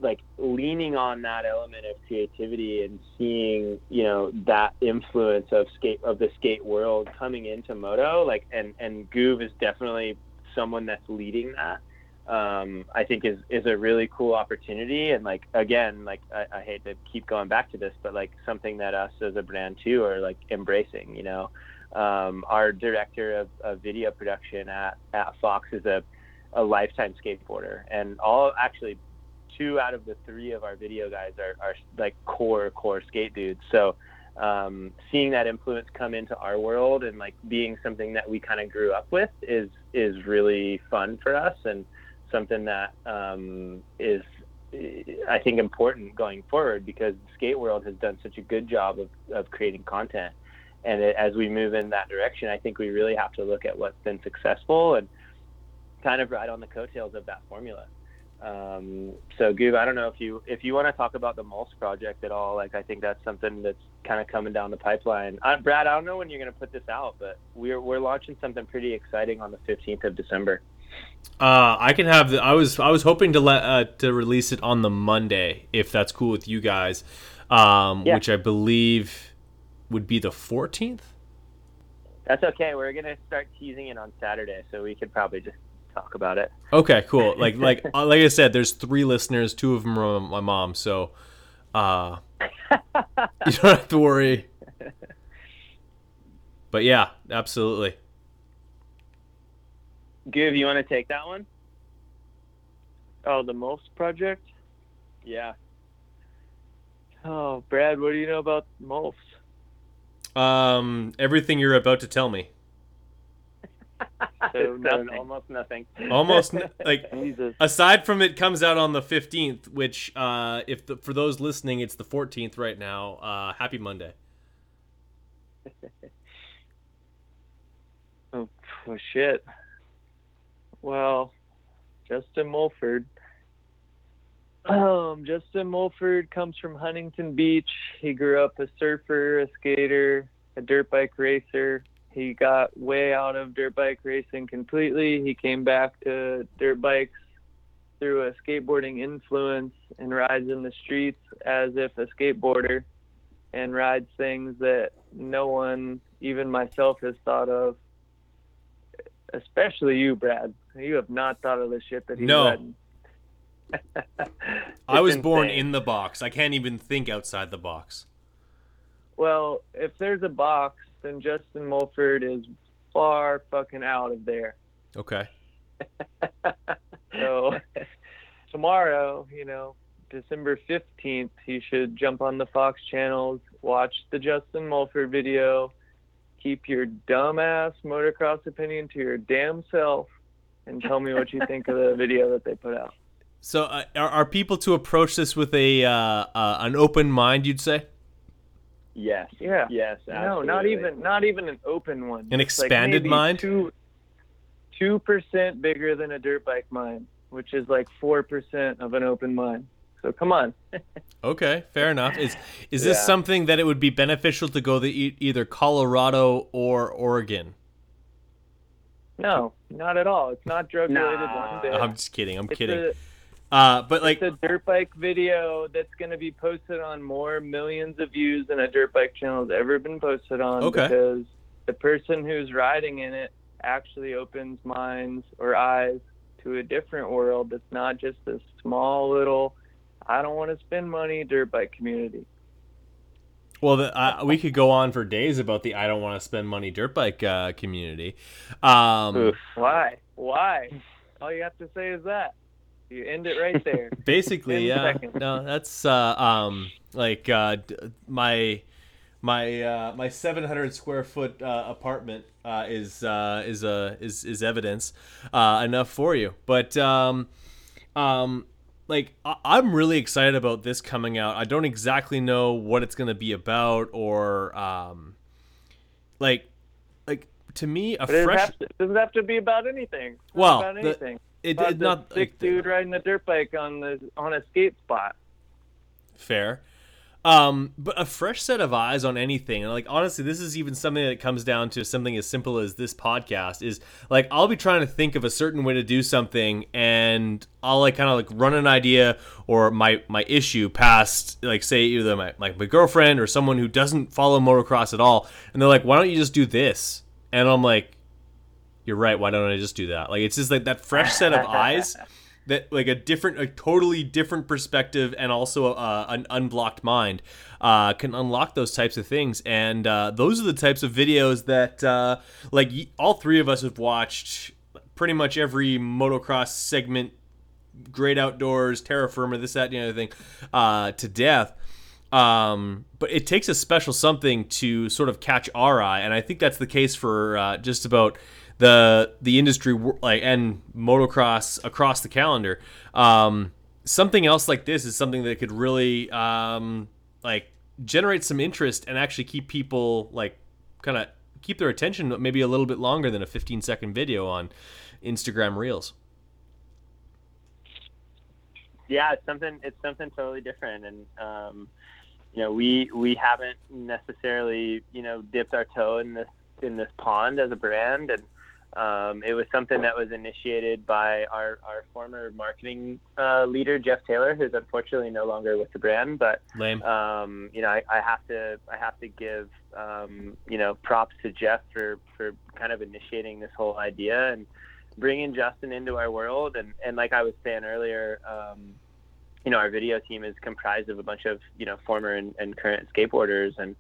like leaning on that element of creativity and seeing you know that influence of skate of the skate world coming into moto like and and Goov is definitely someone that's leading that um, I think is is a really cool opportunity. And like again like I, I hate to keep going back to this but like something that us as a brand too are like embracing you know? Um, our director of, of video production at, at Fox is a a lifetime skateboarder. And all actually two out of the three of our video guys are, are like core core skate dudes. So um, seeing that influence come into our world and like being something that we kind of grew up with is is really fun for us and something that um, is I think important going forward because skate world has done such a good job of, of creating content. And it, as we move in that direction I think we really have to look at what's been successful and kind of ride on the coattails of that formula um, so Goob, I don't know if you if you want to talk about the Mulse project at all. Like I think that's something that's kind of coming down the pipeline. Uh, Brad, I don't know when you're going to put this out, but we're we're launching something pretty exciting on the 15th of December. Uh, I can have the. I was I was hoping to let uh, to release it on the Monday if that's cool with you guys, um, Yeah. which I believe would be the 14th. That's okay. We're gonna start teasing it on Saturday, so we could probably just talk about it. Okay, cool. Like like uh, like I said, there's three listeners. Two of them are my mom, so uh, you don't have to worry. But yeah, absolutely. Give, you want to take that one? Oh, the MOLFS project? Yeah. Oh, Brad, what do you know about MOLFS? Um, everything you're about to tell me. So nothing. almost nothing. Almost n- like Jesus. aside from it comes out on the 15th, which uh, if the, for those listening, it's the 14th right now. Uh, happy Monday. Oh, oh shit. Well, Justin Mulford. Um, Justin Mulford comes from Huntington Beach. He grew up a surfer, a skater, a dirt bike racer. He got way out of dirt bike racing completely. He came back to dirt bikes through a skateboarding influence and rides in the streets as if a skateboarder and rides things that no one, even myself, has thought of especially you, Brad. You have not thought of the shit that he's No. riding. I was born in the box. I can't even think outside the box. Well, if there's a box, then Justin Mulford is far fucking out of there. Okay. So tomorrow, you know, December 15th, he should jump on the Fox channels, watch the Justin Mulford video, keep your dumbass motocross opinion to your damn self, and tell me what you think of the video that they put out. So uh, are, are people to approach this with a uh, uh, an open mind? You'd say Yes. Yeah. Yes. No, not even not even an open one. An It's like expanded maybe mind? Two two percent bigger than a dirt bike mind, which is like four percent of an open mind. So come on. okay, fair enough. Is is this Yeah. something that it would be beneficial to go the e- either Colorado or Oregon? No, not at all. It's not drug related Nah. one bit. I'm just kidding. I'm it's kidding. A, Uh, but like, it's a dirt bike video that's going to be posted on more millions of views than a dirt bike channel has ever been posted on Okay. because the person who's riding in it actually opens minds or eyes to a different world that's not just this small little I don't want to spend money dirt bike community. well, the, uh, we could go on for days about the I don't want to spend money dirt bike uh, community. Um. Why? Why? All you have to say is that. You end it right there. basically, yeah. seconds. No, that's uh, um, like uh, my my uh, my 700 square foot uh, apartment uh, is uh, is uh, is is evidence uh, enough for you. But um, um, like I- I'm really excited about this coming out. I don't exactly know what it's going to be about or um, like like to me a But it, fresh have to, it doesn't have to be about anything. Well, about anything. It, the not sick like, dude riding a dirt bike on the on a skate spot. Fair. Um, but a fresh set of eyes on anything, and like honestly, this is even something that comes down to something as simple as this podcast. Is like I'll be trying to think of a certain way to do something, and I'll like kind of like run an idea or my my issue past like say either my like my girlfriend or someone who doesn't follow motocross at all, and they're like, "Why don't you just do this?" And I'm like, "You're right. Why don't I just do that?" Like it's just like that fresh set of eyes that like a different a totally different perspective and also uh, an unblocked mind uh, can unlock those types of things and uh, those are the types of videos that uh, like all three of us have watched pretty much every motocross segment great outdoors terra firma this that and the other thing uh, to death um, but it takes a special something to sort of catch our eye and i think that's the case for uh, just about the the industry like and motocross across the calendar. Um, something else like this is something that could really um, like generate some interest and actually keep people like kind of keep their attention maybe a little bit longer than a 15 second video on Instagram Reels. yeah, it's something it's something totally different, and um, you know we we haven't necessarily you know dipped our toe in this in this pond as a brand, and Um, it was something that was initiated by our, our former marketing uh, leader Jeff Taylor, who's unfortunately no longer with the brand. But um, you know, I, I have to I have to give um, you know props to Jeff for for kind of initiating this whole idea and bringing Justin into our world. And and like I was saying earlier, um, you know, our video team is comprised of a bunch of you know former and, and current skateboarders and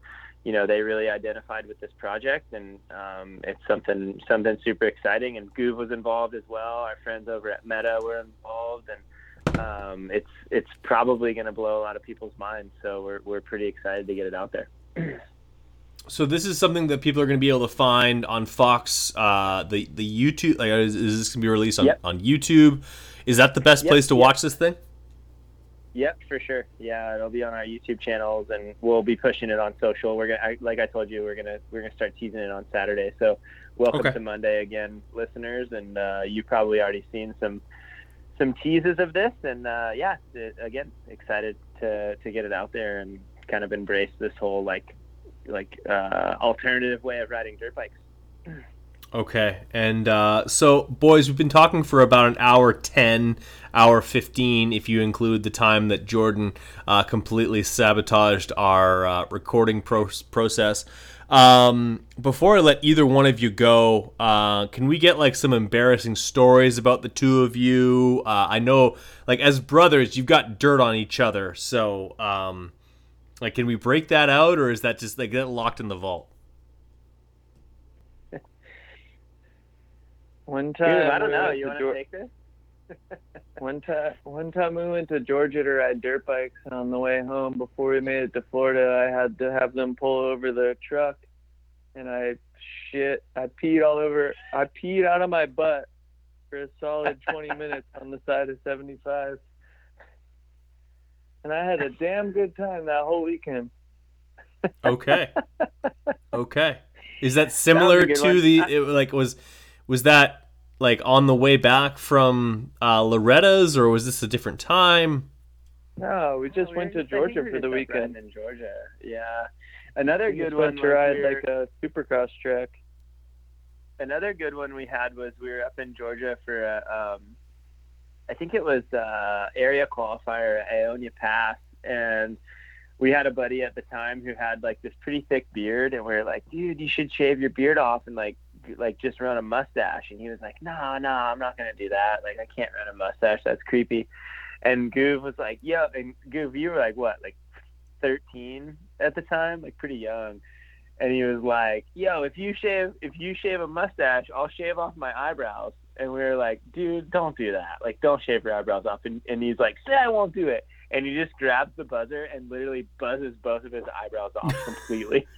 you know they really identified with this project and um, it's something something super exciting and Goov was involved as well our friends over at Meta were involved and um, it's it's probably going to blow a lot of people's minds so we're, we're pretty excited to get it out there So this is something that people are going to be able to find on Fox, uh, the the YouTube. Like, is, is this going to be released on, Yep. on YouTube? Is that the best Yep, place to yep. watch this thing? Yep, for sure. Yeah, it'll be on our YouTube channels, and we'll be pushing it on social. We're gonna, I, like I told you, we're gonna we're gonna start teasing it on Saturday. So, welcome Okay. to Monday again, listeners, and uh, you've probably already seen some some teases of this, and uh, yeah, it, again, excited to to get it out there and kind of embrace this whole like like uh, alternative way of riding dirt bikes. Okay, and uh, so boys, we've been talking for about an hour ten, hour fifteen, if you include the time that Jordan uh, completely sabotaged our uh, recording pro- process. Um, before I let either one of you go, uh, can we get like some embarrassing stories about the two of you? Uh, I know, like as brothers, you've got dirt on each other, so um, like, can we break that out, or is that just like that locked in the vault? One Dude, time, I don't we know. went You to want Geor- to take this? One time, one time we went to Georgia to ride dirt bikes, and on the way home, before we made it to Florida, I had to have them pull over the truck, and I shit, I peed all over, I peed out of my butt for a solid 20 minutes on the side of 75, and I had a damn good time that whole weekend. Okay. okay. Is that similar good to one. the it, like was was that like on the way back from uh, Loretta's or was this a different time? No, we just Oh, went we to just- Georgia we for the just, like, riding weekend. in Georgia. Yeah. Another We good just one went to ride we were- like a supercross track. another good one we had was we were up in Georgia for a, um, I think it was uh, area qualifier at Aonia Pass, and we had a buddy at the time who had like this pretty thick beard, and we were like, dude, you should shave your beard off and like like just run a mustache, and he was like, no, no, I'm not gonna do that. Like I can't run a mustache, that's creepy. And Goov was like, yo and Goov, you were like what, like 13 at the time, like pretty young and he was like, "Yo, if you shave if you shave a mustache, I'll shave off my eyebrows." And we were like, "Dude, don't do that. Like, don't shave your eyebrows off." And, and he's like, "Say I won't do it." And he just grabs the buzzer and literally buzzes both of his eyebrows off completely.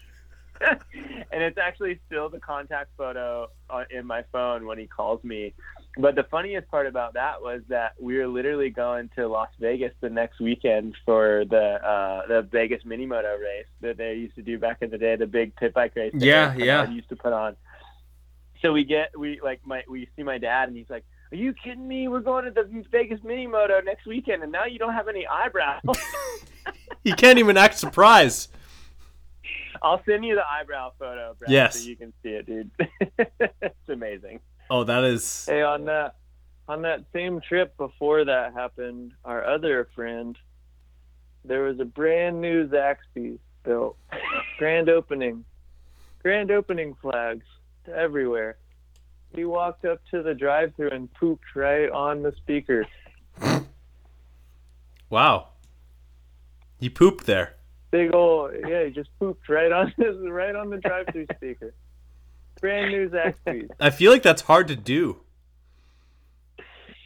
and it's actually still the contact photo uh, in my phone when he calls me. But the funniest part about that was that we were literally going to Las Vegas the next weekend for the uh, the Vegas mini moto race that they used to do back in the day, the big pit bike race. Yeah, yeah. Used to put on. So we get we like my we see my dad and he's like, "Are you kidding me? We're going to the Vegas mini moto next weekend, and now you don't have any eyebrows." He can't even act surprised. I'll send you the eyebrow photo, Brad, Yes. so you can see it, dude. it's amazing. Oh, that is Hey, on that on that same trip before that happened, our other friend, there was a brand new Zaxby's built. Grand opening. Grand opening flags everywhere. He walked up to the drive through and pooped right on the speaker. wow. He pooped there. Big ol' yeah, he just pooped right on his right on the drive through speaker. Brand new Zaxby's. I feel like that's hard to do.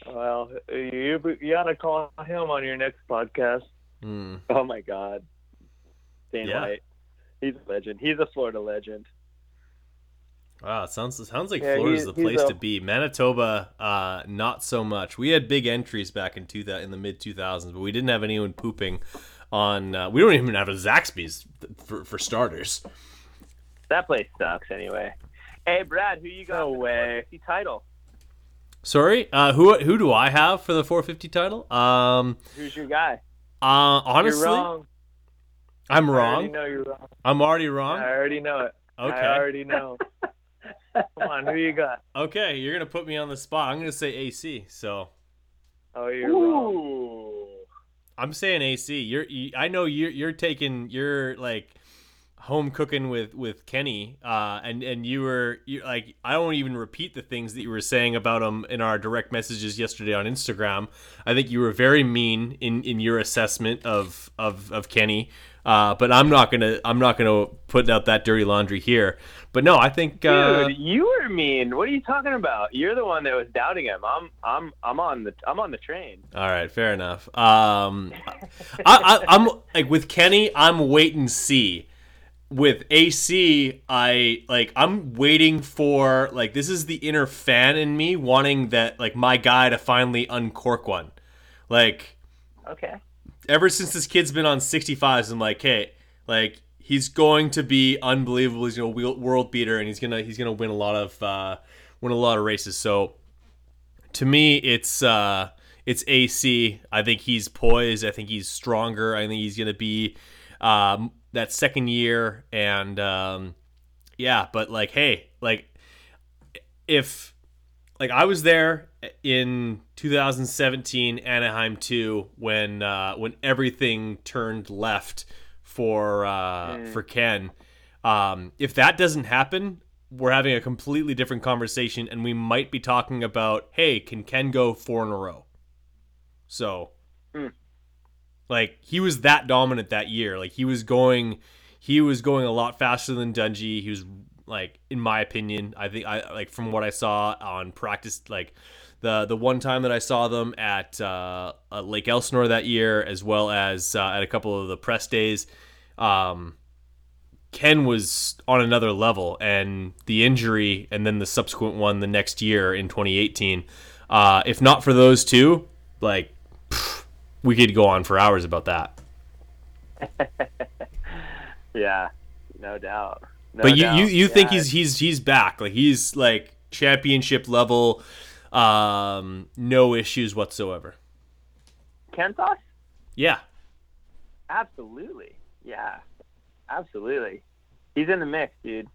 Well, you you gotta call him on your next podcast. Hmm. Oh my God, Dane Yeah. White. He's a legend. He's a Florida legend. Wow, sounds sounds like Yeah, Florida's the place a- to be. Manitoba, uh, not so much. We had big entries back in two in the mid two thousands, but we didn't have anyone pooping on. Uh, we don't even have a Zaxby's for for starters. That place sucks anyway. Hey, Brad, who you got? No for the way. title. Sorry, uh, who who do I have for the 450 title? Um, Who's your guy? uh, honestly, you're wrong. I'm I already wrong. know you're wrong. I'm already wrong. I already know it. Okay. I already know. Come on, who you got? Okay, you're gonna put me on the spot. I'm gonna say AC. So Oh, you're wrong. I'm saying AC. You're. You, I know you're. You're taking. You're like home cooking with with Kenny. Uh, and and you were you like. I won't even repeat the things that you were saying about him in our direct messages yesterday on Instagram. I think you were very mean in in your assessment of of of Kenny. Uh, but I'm not gonna. I'm not gonna put out that dirty laundry here. But no, I think. Uh, Dude, you were mean. What are you talking about? You're the one that was doubting him. I'm I'm I'm on the I'm on the train. All right, fair enough. Um, I, I, I'm like with Kenny. I'm wait and see. With AC, I like. I'm waiting for like this is the inner fan in me wanting that like my guy to finally uncork one. Like Okay. ever since this kid's been on 65s, I'm like, hey, like he's going to be unbelievable. He's gonna wheel- world beater, and he's gonna he's gonna win a lot of uh, win a lot of races. So to me, it's uh, it's AC. I think he's poised. I think he's stronger. I think he's gonna be um, that second year, and um, yeah. But like, hey, like if like I was there in 2017 Anaheim 2 when uh, when everything turned left for uh, for Ken. Um, if that doesn't happen, we're having a completely different conversation, and we might be talking about, hey, can Ken go four in a row? So, Hmm. Like he was that dominant that year. Like he was going, he was going a lot faster than Dungey. He was like, in my opinion, I think I like from what I saw on practice, like the the one time that I saw them at uh, uh, Lake Elsinore that year, as well as uh, at a couple of the press days. Um, Ken was on another level, and the injury, and then the subsequent one the next year in 2018. Uh, if not for those two, like we could go on for hours about that. Yeah. No doubt. No but you, doubt. you, you think he's he's he's back? Like he's like championship level, um, no issues whatsoever. Kentos? Yeah, Absolutely. Yeah. Absolutely. He's in the mix, dude.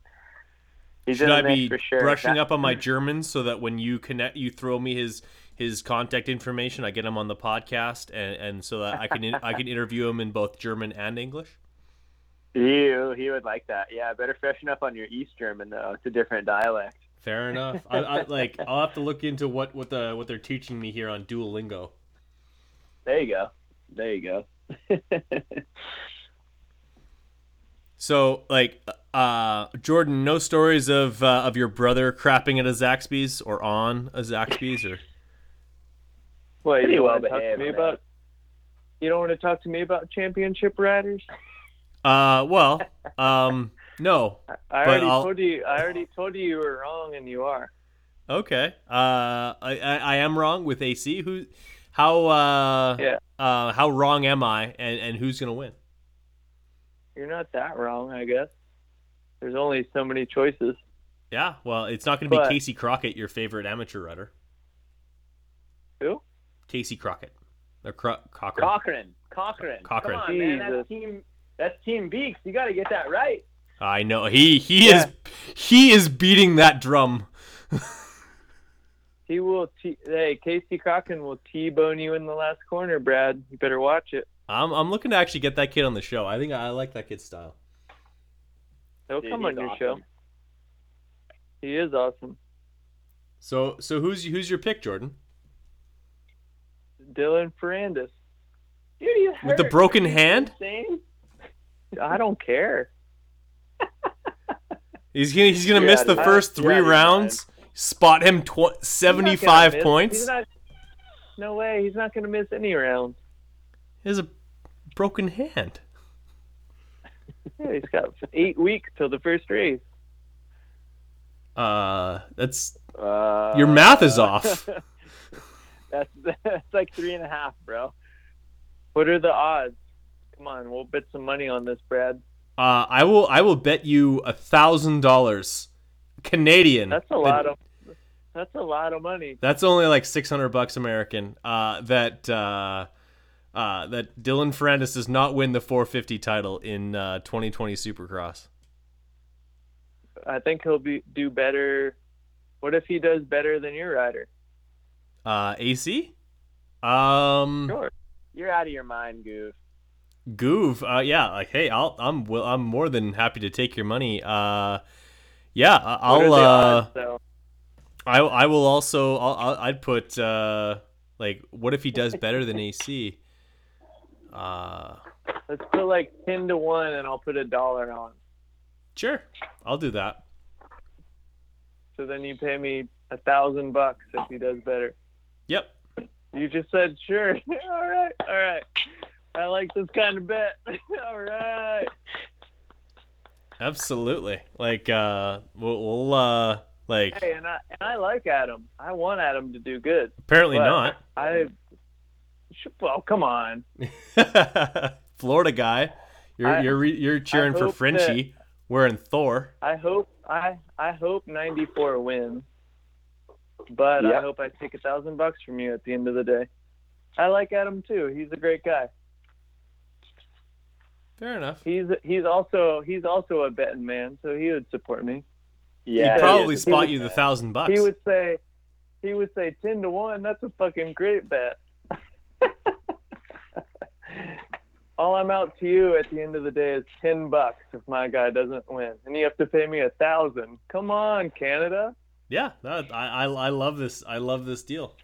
He's should in I be for sure. brushing That- up on my German so that when you connect, you throw me his his contact information, I get him on the podcast, and, and so that I can I can interview him in both German and English. You, he would like that. Yeah, better freshen up on your East German though. It's a different dialect. Fair enough. I, I like I'll have to look into what what the what they're teaching me here on Duolingo. There you go. There you go. So like uh Jordan, no stories of uh, of your brother crapping at a Zaxby's or on a Zaxby's or What, you Pretty don't well want to talk to me man. about? You don't want to talk to me about championship riders? uh well um no I already I'll- told you. I already told you you were wrong, and you are. okay uh I I, I am wrong with AC who how uh Yeah. uh how wrong am I and and who's gonna win You're not that wrong, I guess. There's only so many choices. yeah well it's not gonna be But- Casey Crockett your favorite amateur rudder Who? Casey Crockett or Cro- Cochran Cochran. Cochran. Cochran. Come on, man. That's team. That's Team Beaks. You got to get that right. I know he he Yeah. is he is beating that drum He will. T- hey, Casey Cochran will t-bone you in the last corner, Brad. You better watch it. I'm I'm looking to actually get that kid on the show. I think I like that kid's style. He'll Dude, come on your awesome. show. He is awesome. So so who's who's your pick, Jordan? Dylan Ferrandis. Dude, he's With the broken hand? insane? I don't care. He's gonna he's gonna You're miss the first three your rounds. Spot him tw- seventy gonna five points. Not, no way. He's not going to miss any rounds. He has a broken hand. Yeah, he's got eight weeks till the first race. Uh, that's Uh, your math is off. that's that's like three and a half, bro. What are the odds? Come on, we'll bet some money on this, Brad. Uh, I will I will bet you a thousand dollars Canadian. That's a lot of. That's a lot of money. That's only like six hundred bucks American. Uh, that uh, uh, that Dylan Ferrandis does not win the 450 title in uh, 2020 Supercross. I think he'll be do better. What if he does better than your rider? Uh, AC. Um, Sure. You're out of your mind, Goof. Goof, Uh, yeah. Like, hey, I'll. I'm. Well, I'm more than happy to take your money. Uh, yeah. I- I'll. Uh, though? I. I will also. I'll. I'll I'd put. Uh, like, what if he does better than AC? Uh, Let's put like ten to one, and I'll put a dollar on. sure. I'll do that. So then you pay me a thousand bucks if he does better. Yep. You just said sure. all right, all right. I like this kind of bet. all right. Absolutely. Like, uh, we'll. we'll uh, like, Hey, and I and I like Adam. I want Adam to do good. apparently not. I. Well, come on. Florida guy. You're I- you're you're cheering for Frenchie wearing Thor. I hope I I hope 94 wins, but I hope I take a thousand bucks from you at the end of the day. I like Adam too. He's a great guy. Fair enough. He's he's also he's also a betting man, so he would support me. Yeah. He'd probably he spot would- you the thousand bucks. He would say he would say 10 to 1. That's a fucking great bet. All I'm out to you at the end of the day is 10 bucks if my guy doesn't win, and you have to pay me a thousand. Come on, Canada. Yeah, that, I, I I love this. I love this deal.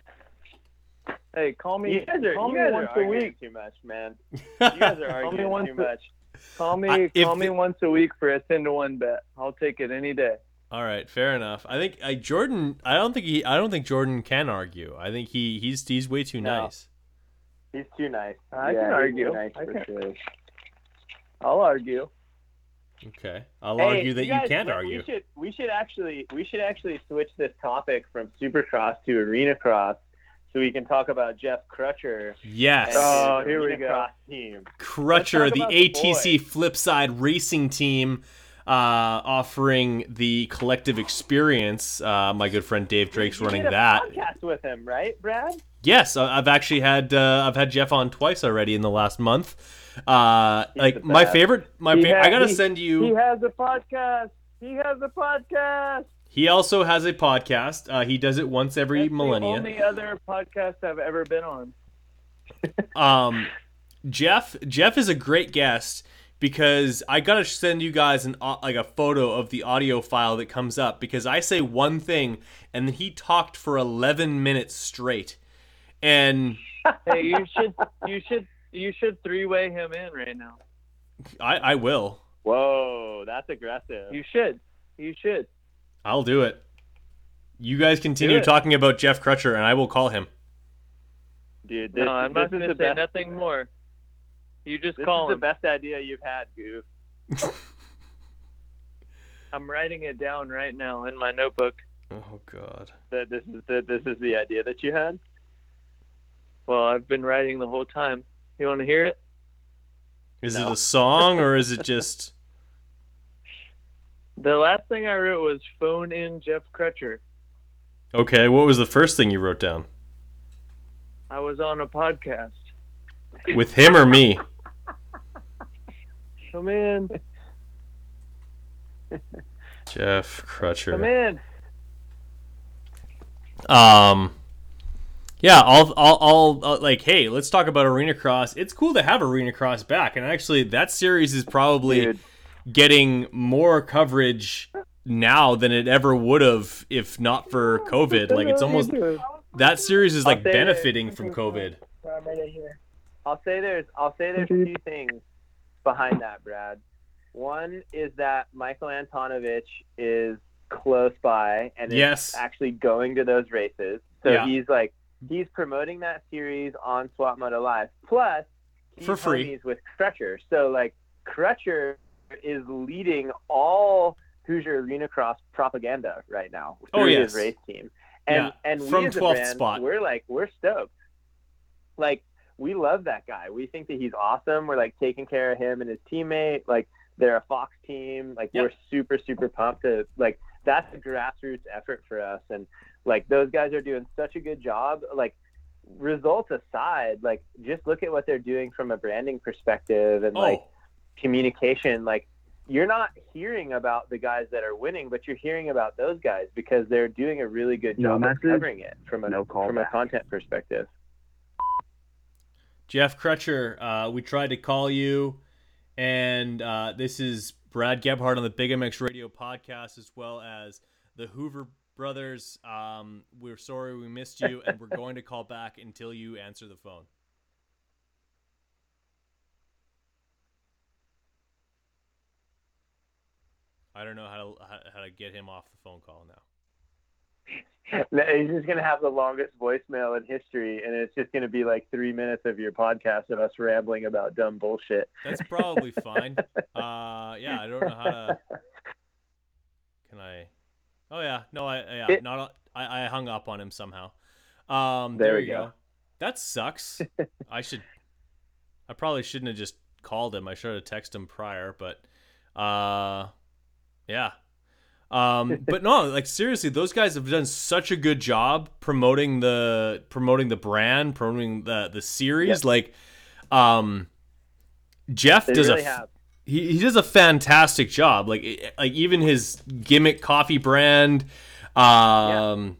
Hey, call me. You guys are, call you me guys once a arguing week. too much, man. You guys are Call me arguing once too much. Call me. I- call me the- once a week for a 10 to 1 bet. I'll take it any day. All right, fair enough. I think I Jordan. I don't think he. I don't think Jordan can argue. I think he he's he's way too No. nice. He's too nice. I yeah, can argue. Nice I for can- sure. I'll argue. Okay, I'll Hey, argue that you, guys, can't we- argue. We should we should actually we should actually switch this topic from Supercross to Arena Cross, so we can talk about Jeff Crutcher. Yes, Oh, his here we go. Cross team. Crutcher, the talk about the ATC Flipside Racing Team, uh, offering the collective experience. Uh, my good friend Dave Drake's You running did a that. podcast with him, right, Brad? Yes, I- I've actually had uh, I've had Jeff on twice already in the last month. Uh, He's like my favorite, my fa- had- I gotta he- send you. He has a podcast. He has a podcast. He also has a podcast. Uh, he does it once every That's millennia. The only other podcast I've ever been on. Um, Jeff Jeff is a great guest because I gotta send you guys an like a photo of the audio file that comes up because I say one thing and then he talked for eleven minutes straight, and Hey, you should you should you should three way him in right now. I I will Whoa, that's aggressive. You should. You should. I'll do it. You guys continue talking about Jeff Crutcher and I will call him. Dude, this, no, I'm not going to say best. nothing more. You just This call is the best idea you've had, Goof. I'm writing it down right now in my notebook. Oh God. That this is the this is the idea that you had. Well, I've been writing the whole time. You want to hear it? Is No. it a song or is it just? The last thing I wrote was phone in Jeff Crutcher. Okay, what was the first thing you wrote down? I was on a podcast. With him or me? Come in. Jeff Crutcher. Come in. Um, yeah, I'll, I'll, I'll, uh, like, hey, let's talk about Arena Cross. It's cool to have Arena Cross back, and actually, that series is probably Dude. getting more coverage now than it ever would have if not for COVID. Like, it's almost that series is like I'll say that- benefiting from COVID. I'll say there's I'll say there's two things behind that, Brad. One is that Michael Antonovich is close by and is actually going to those races. So Yeah. he's like he's promoting that series on Swap Moto Live. Plus he's For free. with Crutcher. So like Crutcher is leading all Hoosier Arena Cross propaganda right now Oh, yes. his race team. And Yeah, and we from as a 12th brand, spot. we're like we're stoked. Like we love that guy. We think that he's awesome. We're like taking care of him and his teammate. Like they're a Fox team. Like Yep. we're super super pumped to like that's a grassroots effort for us and like those guys are doing such a good job. Like results aside, like just look at what they're doing from a branding perspective and like Oh, communication. Like you're not hearing about the guys that are winning, but you're hearing about those guys because they're doing a really good No job of covering it from a no call from a content perspective. Jeff Crutcher, uh, we tried to call you, and uh, this is Brad Gebhardt on the Big MX Radio podcast, as well as the Hoover brothers. Um, we're sorry we missed you, and we're going to call back until you answer the phone. I don't know how to how, how to get him off the phone call now. He's just gonna have the longest voicemail in history, and it's just gonna be like three minutes of your podcast of us rambling about dumb bullshit. That's probably fine. Uh, yeah, I don't know how to. Can I? Oh yeah, no, I yeah, It- not. I, I hung up on him somehow. Um, There there, we go. go. That sucks. I should. I probably shouldn't have just called him. I should have texted him prior, but uh, yeah. Um, but no, like seriously, those guys have done such a good job promoting the promoting the brand, promoting the the series. Like, um, Jeff They does really a have. He, he does a fantastic job. Like like even his gimmick coffee brand, um,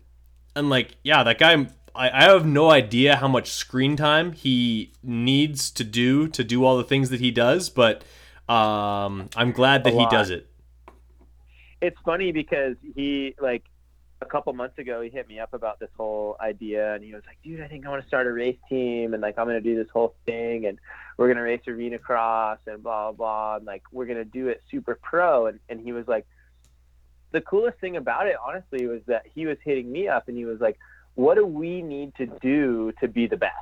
and like yeah, that guy. I, I have no idea how much screen time he needs to do to do all the things that he does, but um, I'm glad that he does it. it's funny because he like a couple months ago he hit me up about this whole idea and he was like dude i think i want to start a race team and like i'm going to do this whole thing and we're going to race arena cross and blah blah blah and like we're going to do it super pro. And, and he was like the coolest thing about it honestly was that he was hitting me up and he was like what do we need to do to be the best?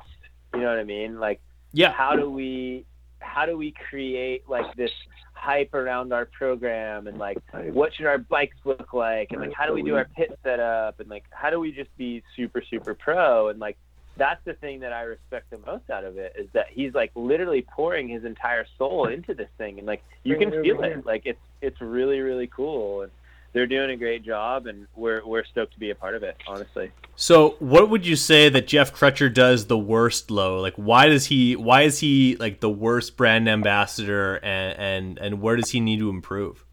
You know what i mean? Like Yeah, how do we how do we create like this hype around our program and like what should our bikes look like? And like how do we do our pit setup? And like how do we just be super super pro? And like that's the thing that I respect the most out of it is that he's like literally pouring his entire soul into this thing. And like you can feel it. Like it's it's really really cool. And they're doing a great job and we're we're stoked to be a part of it honestly So, what would you say that Jeff Crutcher does the worst, low? Like, why does he? Why is he like the worst brand ambassador, and and and where does he need to improve?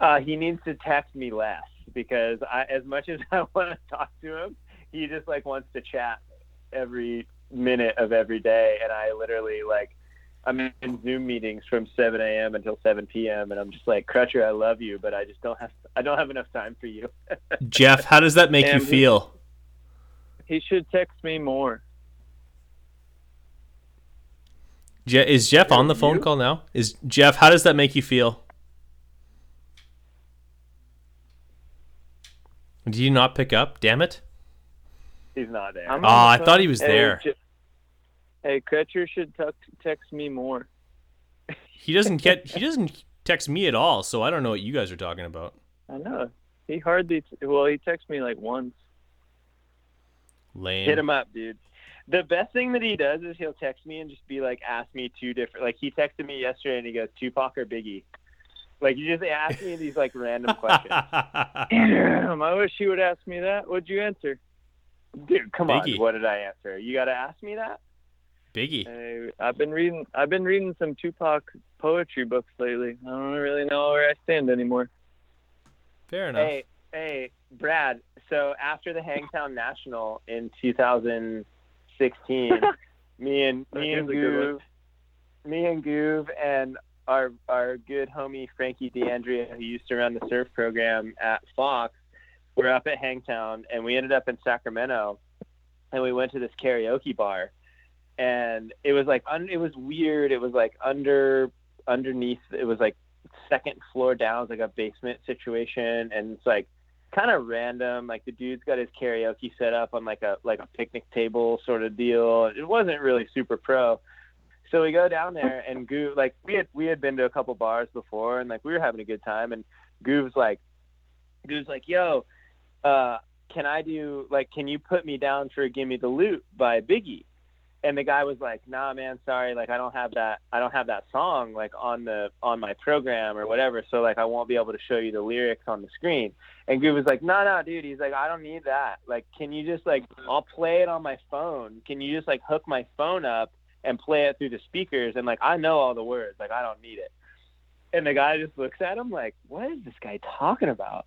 Uh, he needs to text me less because I, as much as I want to talk to him, he just like wants to chat every minute of every day, and I literally like I'm in Zoom meetings from 7 a.m. until 7 p.m. and I'm just like Crutcher, I love you, but I just don't have I don't have enough time for you. Jeff, how does that make Damn, you feel? He should text me more. Je- is Jeff on the phone you? call now? Is Jeff? How does that make you feel? Do you not pick up? Damn it! He's not there. I'm Oh, I phone. thought he was Hey, there. J- Hey, Crutcher should text text me more. He doesn't get. He doesn't text me at all. So I don't know what you guys are talking about. I know. He hardly. T- well, he texted me like once. Lame. Hit him up, dude. The best thing that he does is he'll text me and just be like, ask me two different. Like he texted me yesterday and he goes, Tupac or Biggie. Like you just ask me these like random questions. Damn, I wish he would ask me that. What'd you answer? Dude, come Biggie. on. What did I answer? You got to ask me that. Biggie. Hey, I've been reading. I've been reading some Tupac poetry books lately. I don't really know where I stand anymore. Fair enough. Hey, hey, Brad. So after the Hangtown National in 2016, me and me and a good Goov, me and Goov and our our good homie Frankie DeAndrea, who used to run the surf program at Fox, were up at Hangtown, and we ended up in Sacramento, and we went to this karaoke bar, and it was like un, it was weird. It was like under underneath. It was like second floor down, like a basement situation, and it's like kind of random. Like the dude's got his karaoke set up on like a like a picnic table sort of deal. It wasn't really super pro. So we go down there and Goo like we had we had been to a couple bars before and like we were having a good time and Goov's like Goov's like, yo, uh, can I do like can you put me down for Gimme the Loot by Biggie? And the guy was like, nah man, sorry, like I don't have that I don't have that song like on the on my program or whatever, so like I won't be able to show you the lyrics on the screen. And Goov was like, no, no, dude. He's like, I don't need that. Like, can you just like, I'll play it on my phone. Can you just like hook my phone up and play it through the speakers? And like, I know all the words. Like, I don't need it. And the guy just looks at him like, what is this guy talking about?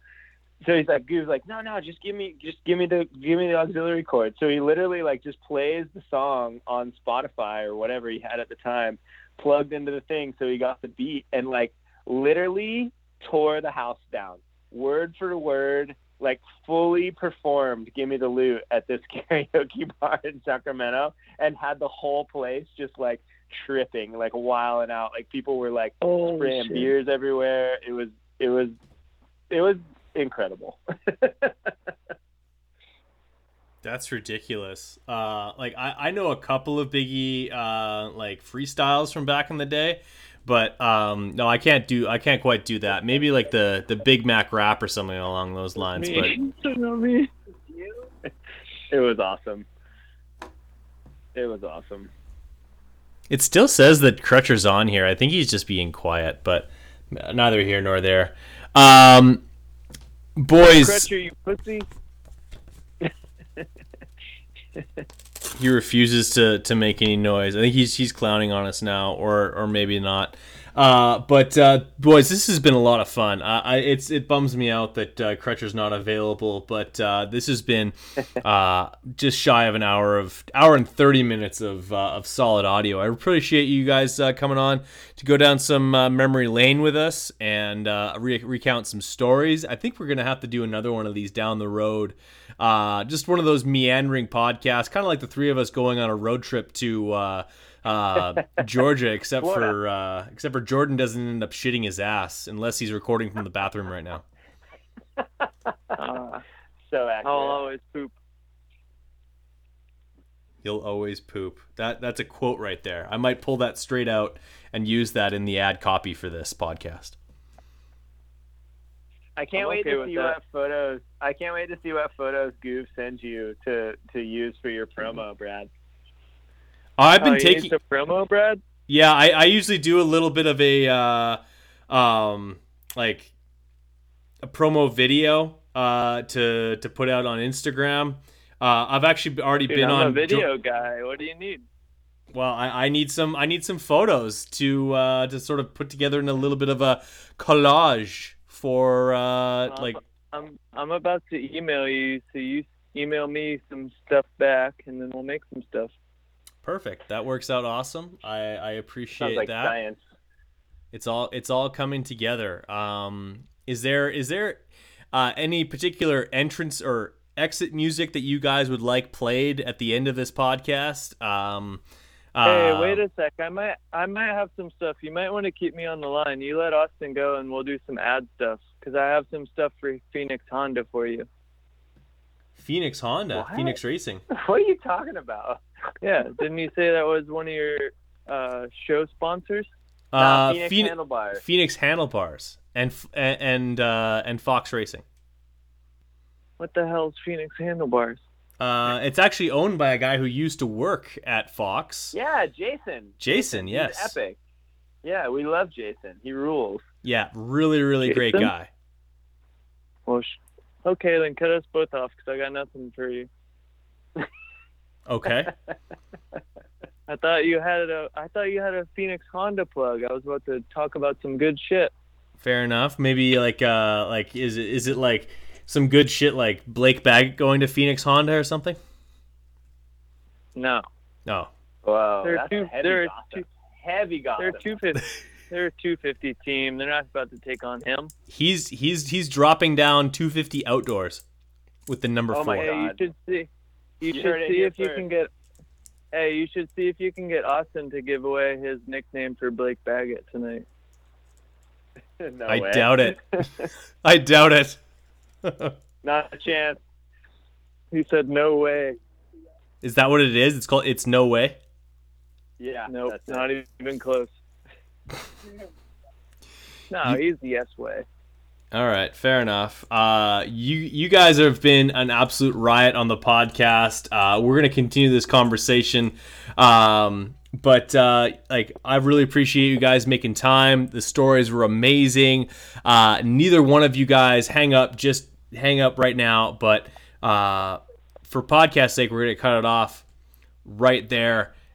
So he's like, he was like, no, no, just give me, just give me the, give me the auxiliary cord. So he literally like just plays the song on Spotify or whatever he had at the time, plugged into the thing, so he got the beat and like literally tore the house down, word for word, like fully performed "Give Me the Loot" at this karaoke bar in Sacramento, and had the whole place just like tripping, like wilding out. Like people were like Oh, spraying shit. beers everywhere. It was, it was, it was incredible. That's ridiculous. Uh, like I, I know a couple of Biggie uh, like freestyles from back in the day, but um, no, I can't do I can't quite do that. Maybe like the the Big Mac rap or something along those lines. But Me. Me. it was awesome. It was awesome. it still says that Crutcher's on here. I think he's just being quiet, but neither here nor there. Um, boys, Crutcher, you pussy. he refuses to to make any noise. I think he's he's clowning on us now, or or maybe not. Uh, but uh, boys, this has been a lot of fun. Uh, I, it's it bums me out that uh, Crutcher's not available, but uh, this has been uh, just shy of an hour of hour and thirty minutes of uh, of solid audio. I appreciate you guys uh, coming on to go down some uh, memory lane with us and uh, re- recount some stories. I think we're gonna have to do another one of these down the road. Uh, just one of those meandering podcasts, kind of like the three of us going on a road trip to uh, Georgia, except for uh, except for Jordan doesn't end up shitting his ass unless he's recording from the bathroom right now. Uh, So accurate. I'll always poop. He'll always poop. That that's a quote right there. I might pull that straight out and use that in the ad copy for this podcast. I can't I'm wait okay to see that. what photos. I can't wait to see what photos Goof sends you to to use for your promo, Brad. I've Oh, been you taking some promo, Brad. Yeah, I, I usually do a little bit of a uh, um, like a promo video uh, to to put out on Instagram. Uh, I've actually already Dude, been I'm on a video guy. What do you need? well, I, I need some I need some photos to uh, to sort of put together in a little bit of a collage for uh, Um, like I'm I'm about to email you, so you email me some stuff back, and then we'll make some stuff. Perfect. That works out awesome. I I Sounds appreciate like that. science. It's all it's all coming together. Um, is there is there uh, any particular entrance or exit music that you guys would like played at the end of this podcast? Um, Hey, uh, wait a sec. I might I might have some stuff. You might want to keep me on the line. You let Austin go, and we'll do some ad stuff because I have some stuff for Phoenix Honda for you. Phoenix Honda, What? Phoenix Racing. What are you talking about? Yeah, didn't you say that was one of your uh, show sponsors? Uh, Phoenix Phoenix, handlebars. Phoenix Handlebars and and uh, and Fox Racing. What the hell's Phoenix Handlebars? Uh, it's actually owned by a guy who used to work at Fox. Yeah, Jason. Jason, yes. epic. Yeah, we love Jason. He rules. Yeah, really, really great guy. Well, okay, then cut us both off because I got nothing for you. Okay. I thought you had a I thought you had a Phoenix Honda plug. I was about to talk about some good shit. Fair enough. Maybe like uh like is it is it like some good shit like Blake Baggett going to Phoenix Honda or something? No, No. Wow. They're that's too- heavy they're gossip. too- heavy gossip. they're two fifty. They're a two fifty team. They're not about to take on him. He's he's he's dropping down 250 outdoors with the number Oh 4. my hey, you should see. You, You should see here if you can get. Hey, you should see if you can get Austin to give away his nickname for Blake Baggett tonight. no I way. doubt it. I doubt it. Not a chance. He said, "No way. is that what it is? It's called it's no way. Yeah. Nope, that's it. not even close." no, he's the yes way. All right, fair enough. Uh, you you guys have been an absolute riot on the podcast. Uh, we're gonna continue this conversation, um, but uh, like I really appreciate you guys making time. The stories were amazing. Uh, neither one of you guys hang up. Just hang up right now. But uh, for podcast sake, we're gonna cut it off right there.